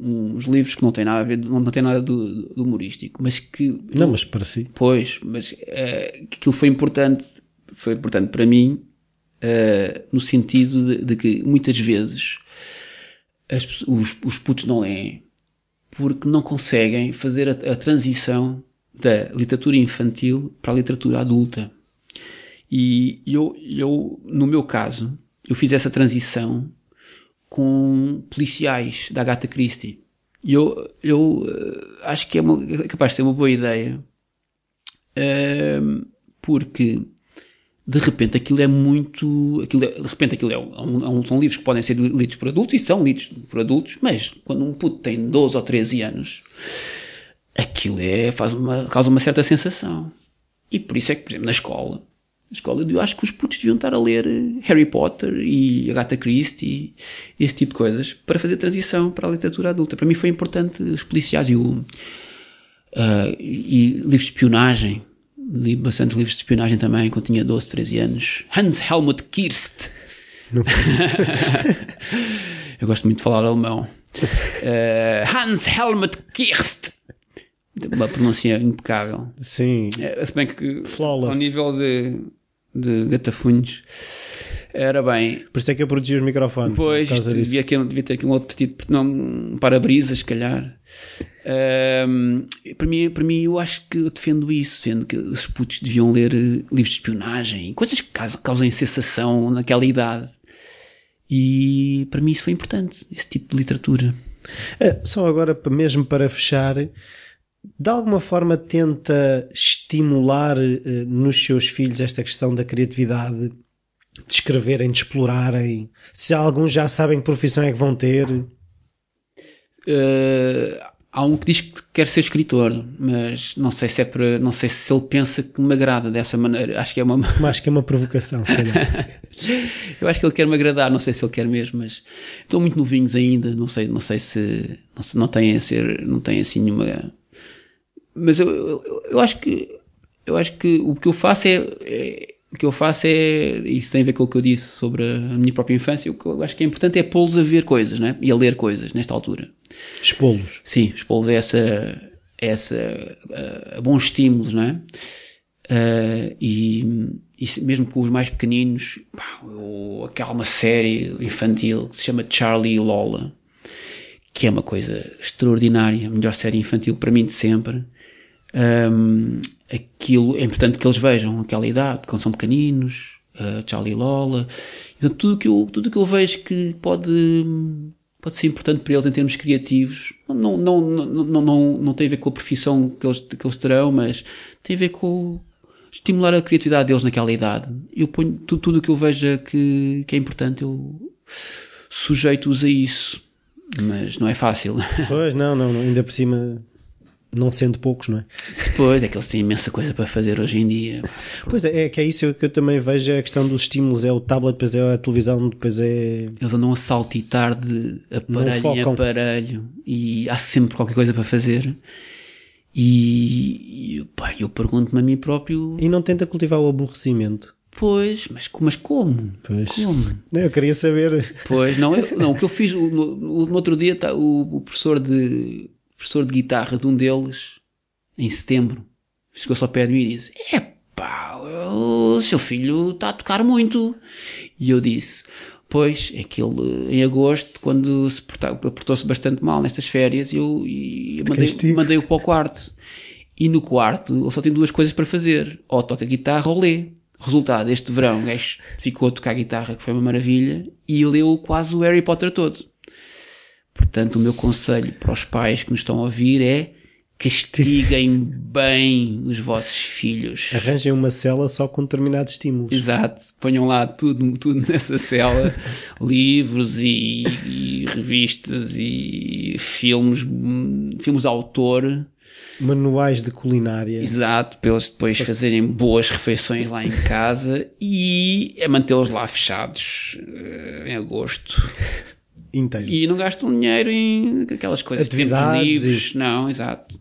A: um, uns livros que não têm nada a ver, não, não têm nada do, do humorístico, mas que
C: não, mas para si,
A: pois, mas uh, que aquilo foi importante, foi importante para mim uh, no sentido de, de, que muitas vezes as, os, os putos não leem porque não conseguem fazer a, a transição da literatura infantil para a literatura adulta. E eu, eu, no meu caso, eu fiz essa transição com policiais da Agatha Christie. E eu, eu uh, acho que é, uma, é capaz de ser uma boa ideia, uh, porque de repente aquilo é muito. Aquilo é, de repente aquilo é um, é um, são livros que podem ser lidos por adultos e são lidos por adultos, mas quando um puto tem 12 ou 13 anos aquilo é, faz uma, causa uma certa sensação. E por isso é que, por exemplo, na escola, escola, eu acho que os putos deviam estar a ler Harry Potter e Agatha Christie e esse tipo de coisas para fazer transição para a literatura adulta. Para mim foi importante os policiais e, o, uh, e livros de espionagem. Li bastante livros de espionagem também quando tinha 12, 13 anos. Hans Helmut Kirst. eu gosto muito de falar alemão. Uh, Hans Helmut Kirst. Uma pronúncia impecável.
C: Sim.
A: É, se bem que
C: Flawless.
A: ao nível de, de gatafunhos era bem.
C: Por isso é que eu produzi os microfones.
A: Pois, isto devia, aqui- devia ter aqui um outro tipo, não, um para-brisas, se calhar. Ahm, para, mim, para mim, eu acho que eu defendo isso, defendo que os putos deviam ler eh, livros de espionagem, coisas que causam, causem sensação naquela idade. E para mim isso foi importante, esse tipo de literatura.
C: Eh, Só agora, mesmo para fechar, de alguma forma tenta estimular eh, nos seus filhos esta questão da criatividade, de escreverem, de explorarem. Se alguns já sabem que profissão é que vão ter,
A: Uh, há um que diz que quer ser escritor, mas não sei se é para, não sei se ele pensa que me agrada dessa maneira. Acho que é uma,
C: mais que é uma provocação, se calhar.
A: eu acho que ele quer me agradar, não sei se ele quer mesmo, mas estão muito novinhos ainda, não sei, não sei se, não, se- não tem a ser, não tem assim nenhuma, mas eu, eu, eu acho que, eu acho que o que eu faço é, é- o que eu faço é, isso tem a ver com o que eu disse sobre a minha própria infância, o que eu acho que é importante é pô-los a ver coisas, né? E a ler coisas, nesta altura.
C: Expô-los.
A: Sim, expô-los a essa, a essa, a, a bons estímulos, não é? Ah, e, e mesmo com os mais pequeninos, pá, eu- aquela uma série infantil que se chama Charlie e Lola, que é uma coisa extraordinária, a melhor série infantil para mim de sempre. Ahm, aquilo é importante que eles vejam aquela idade, quando são pequeninos, ah, Charlie Lola. Então, tudo que eu, tudo que eu vejo que pode, pode ser importante para eles em termos criativos, não, não, não, não, não, não, tem a ver com a profissão que eles, que eles terão, mas tem a ver com estimular a criatividade deles naquela idade. Eu ponho tudo, tudo que eu veja que, que é importante, eu sujeito-os a isso. Mas não é fácil.
C: Pois, não, não, não, ainda por cima, não sendo poucos, não é?
A: Depois é que eles têm imensa coisa para fazer hoje em dia.
C: Pois é, é que é isso que eu também vejo, é a questão dos estímulos, é o tablet, depois é a televisão, depois é...
A: Eles andam a saltitar de aparelho em aparelho e há sempre qualquer coisa para fazer. E, e pá, eu pergunto-me a mim próprio,
C: E não tenta cultivar o aborrecimento.
A: pois, mas, mas como?
C: Pois.
A: Como?
C: Não, Eu queria saber...
A: Pois, não, eu- não o que eu fiz no, no- no outro dia, tá, o, o professor de professor de guitarra de um deles, em setembro, chegou-se ao pé de mim e disse: Epá, o seu filho está a tocar muito. E eu disse: Pois, é que ele, em agosto, quando se portou-se bastante mal nestas férias, eu, e eu mandei,
C: castigo.
A: mandei-o para o quarto. E no quarto, ele só tem duas coisas para fazer: ou toca guitarra ou lê. Resultado, este verão, o gajo ficou a tocar guitarra, que foi uma maravilha, e leu quase o Harry Potter todo. Portanto, o meu conselho para os pais que nos estão a ouvir é castiguem bem os vossos filhos.
C: Arranjem uma cela só com determinados estímulos.
A: Exato, ponham lá tudo, tudo nessa cela, livros e, e revistas e filmes, filmes de autor,
C: Manuais de culinária.
A: exato, para eles depois fazerem boas refeições lá em casa e é mantê-los lá fechados eh, em agosto.
C: Inteiro.
A: E não gastam dinheiro em aquelas coisas, tempos
C: Atividades
A: livres, não, exato.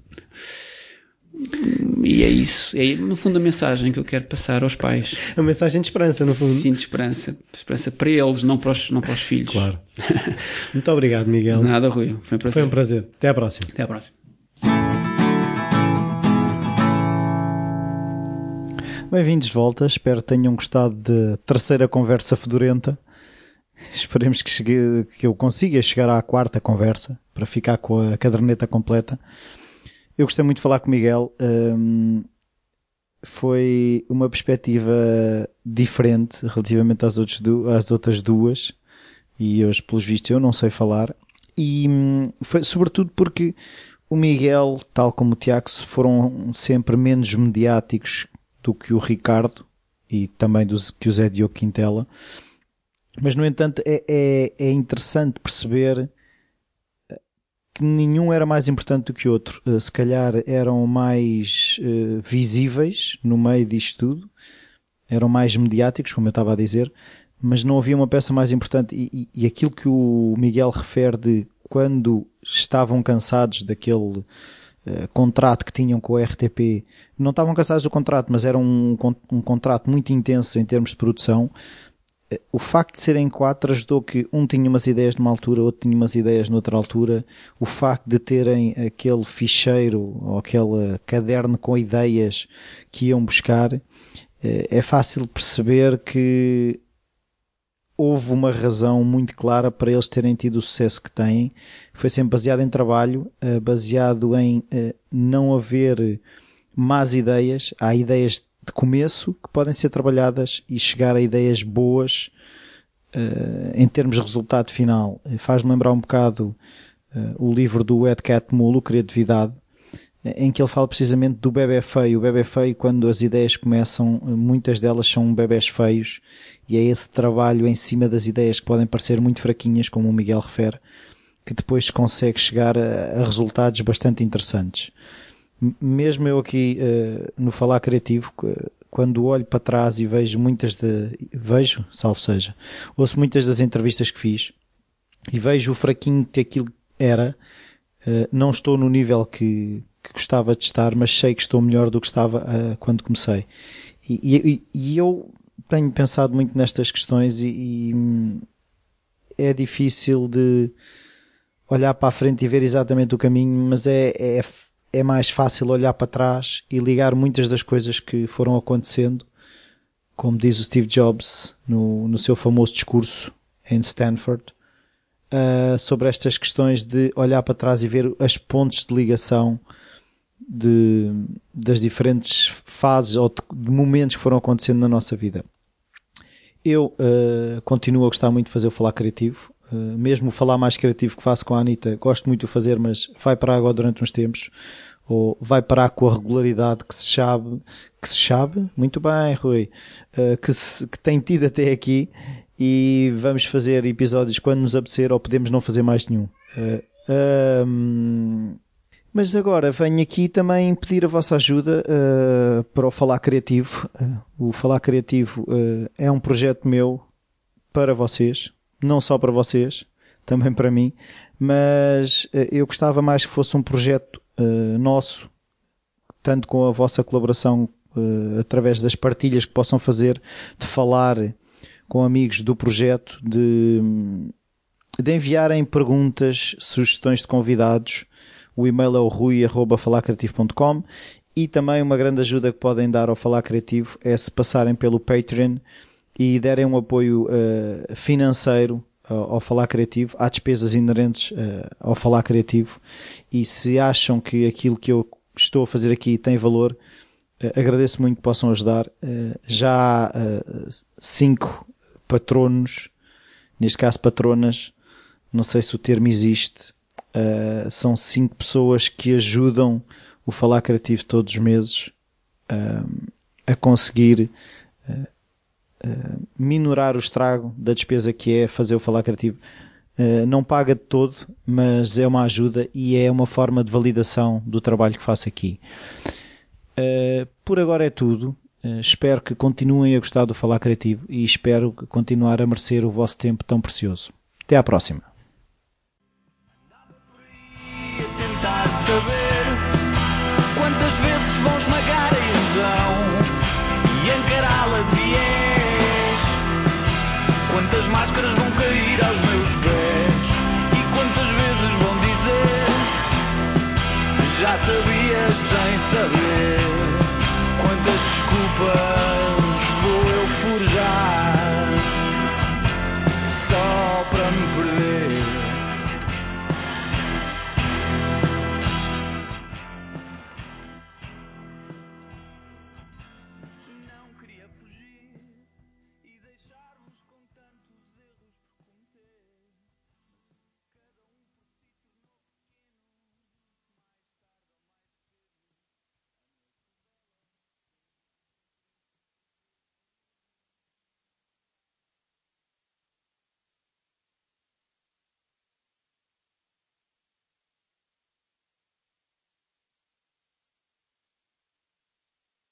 A: E é isso, é no fundo a mensagem que eu quero passar aos pais.
C: A mensagem de esperança, no fundo.
A: Sinto esperança. Esperança para eles, não para os, não para os filhos.
C: Claro. Muito obrigado, Miguel.
A: Nada, Rui. Foi um prazer.
C: Foi um prazer. Até à próxima.
A: Até à próxima.
B: Bem-vindos de volta, espero que tenham gostado da terceira conversa fedorenta. Esperemos que, chegue, que eu consiga chegar à quarta conversa para ficar com a caderneta completa. Eu gostei muito de falar com o Miguel. hum, foi uma perspectiva diferente relativamente às, outros às outras duas. E hoje, pelos vistos, eu não sei falar. E hum, foi sobretudo porque o Miguel, tal como o Tiago, foram sempre menos mediáticos do que o Ricardo e também do, que o Zé Diogo Quintela. Mas, no entanto, é, é, é interessante perceber eh, que nenhum era mais importante do que outro. Eh, Se calhar eram mais eh, visíveis no meio disto tudo. eram mais mediáticos, como eu estava a dizer, mas não havia uma peça mais importante. E, e, e aquilo que o Miguel refere de quando estavam cansados daquele uh, contrato que tinham com a RTP, não estavam cansados do contrato, mas era um, um contrato muito intenso em termos de produção o facto de serem quatro ajudou que um tinha umas ideias numa altura, outro tinha umas ideias noutra altura. O facto de terem aquele ficheiro ou aquele caderno com ideias que iam buscar, eh, é fácil perceber que houve uma razão muito clara para eles terem tido o sucesso que têm. Foi sempre baseado em trabalho, eh, baseado em eh, não haver más ideias. Há ideias de começo que podem ser trabalhadas e chegar a ideias boas uh, em termos de resultado final. Faz-me lembrar um bocado uh, o livro do Ed Catmull, Criatividade, em que ele fala precisamente do bebê feio. O bebê feio, quando as ideias começam, muitas delas são bebés feios, e é esse trabalho em cima das ideias que podem parecer muito fraquinhas, como o Miguel refere, que depois consegue chegar a, a resultados bastante interessantes mesmo eu aqui uh, no falar criativo, quando olho para trás e vejo muitas de, vejo, salvo seja, ouço muitas das entrevistas que fiz e vejo o fraquinho que aquilo era, uh, não estou no nível que, que, gostava de estar, mas sei que estou melhor do que estava uh, quando comecei. E, e, e, eu tenho pensado muito nestas questões e, e é difícil de olhar para a frente e ver exatamente o caminho, mas é, é é mais fácil olhar para trás e ligar muitas das coisas que foram acontecendo, como diz o Steve Jobs no, no seu famoso discurso em Stanford, uh, sobre estas questões de olhar para trás e ver as pontes de ligação de, das diferentes fases ou de, momentos que foram acontecendo na nossa vida. Eu uh, continuo a gostar muito de fazer o falar criativo. Uh, mesmo o falar mais criativo que faço com a Anitta, gosto muito de fazer, mas vai para água durante uns tempos ou vai parar com a regularidade que se sabe, que se sabe, muito bem, Rui, uh, que, se, que tem tido até aqui e vamos fazer episódios quando nos apetecer ou podemos não fazer mais nenhum. Uh, um, mas agora venho aqui também pedir a vossa ajuda uh, para o Falar Criativo. o Falar Criativo é um projeto meu para vocês, não só para vocês, também para mim, mas eu gostava mais que fosse um projeto uh, nosso, tanto com a vossa colaboração uh, através das partilhas que possam fazer, de falar com amigos do projeto, de, de enviarem perguntas, sugestões de convidados. O e-mail é o rui.falacreativo.com e também uma grande ajuda que podem dar ao Falar Criativo é se passarem pelo Patreon e derem um apoio uh, financeiro ao falar criativo, há despesas inerentes uh, ao falar criativo. E se acham que aquilo que eu estou a fazer aqui tem valor, uh, agradeço muito que possam ajudar. Já há cinco patronos, neste caso patronas, não sei se o termo existe, são cinco pessoas que ajudam o falar criativo todos os meses a conseguir uh, minorar o estrago da despesa que é fazer o falar criativo. Uh, não paga de todo, mas é uma ajuda e é uma forma de validação do trabalho que faço aqui. Uh, por agora é tudo. Uh, espero que continuem a gostar do Falar Criativo e espero continuar a merecer o vosso tempo tão precioso. Até à próxima. Quantas máscaras vão cair aos meus pés? E quantas vezes vão dizer Já sabias sem saber? Quantas desculpas?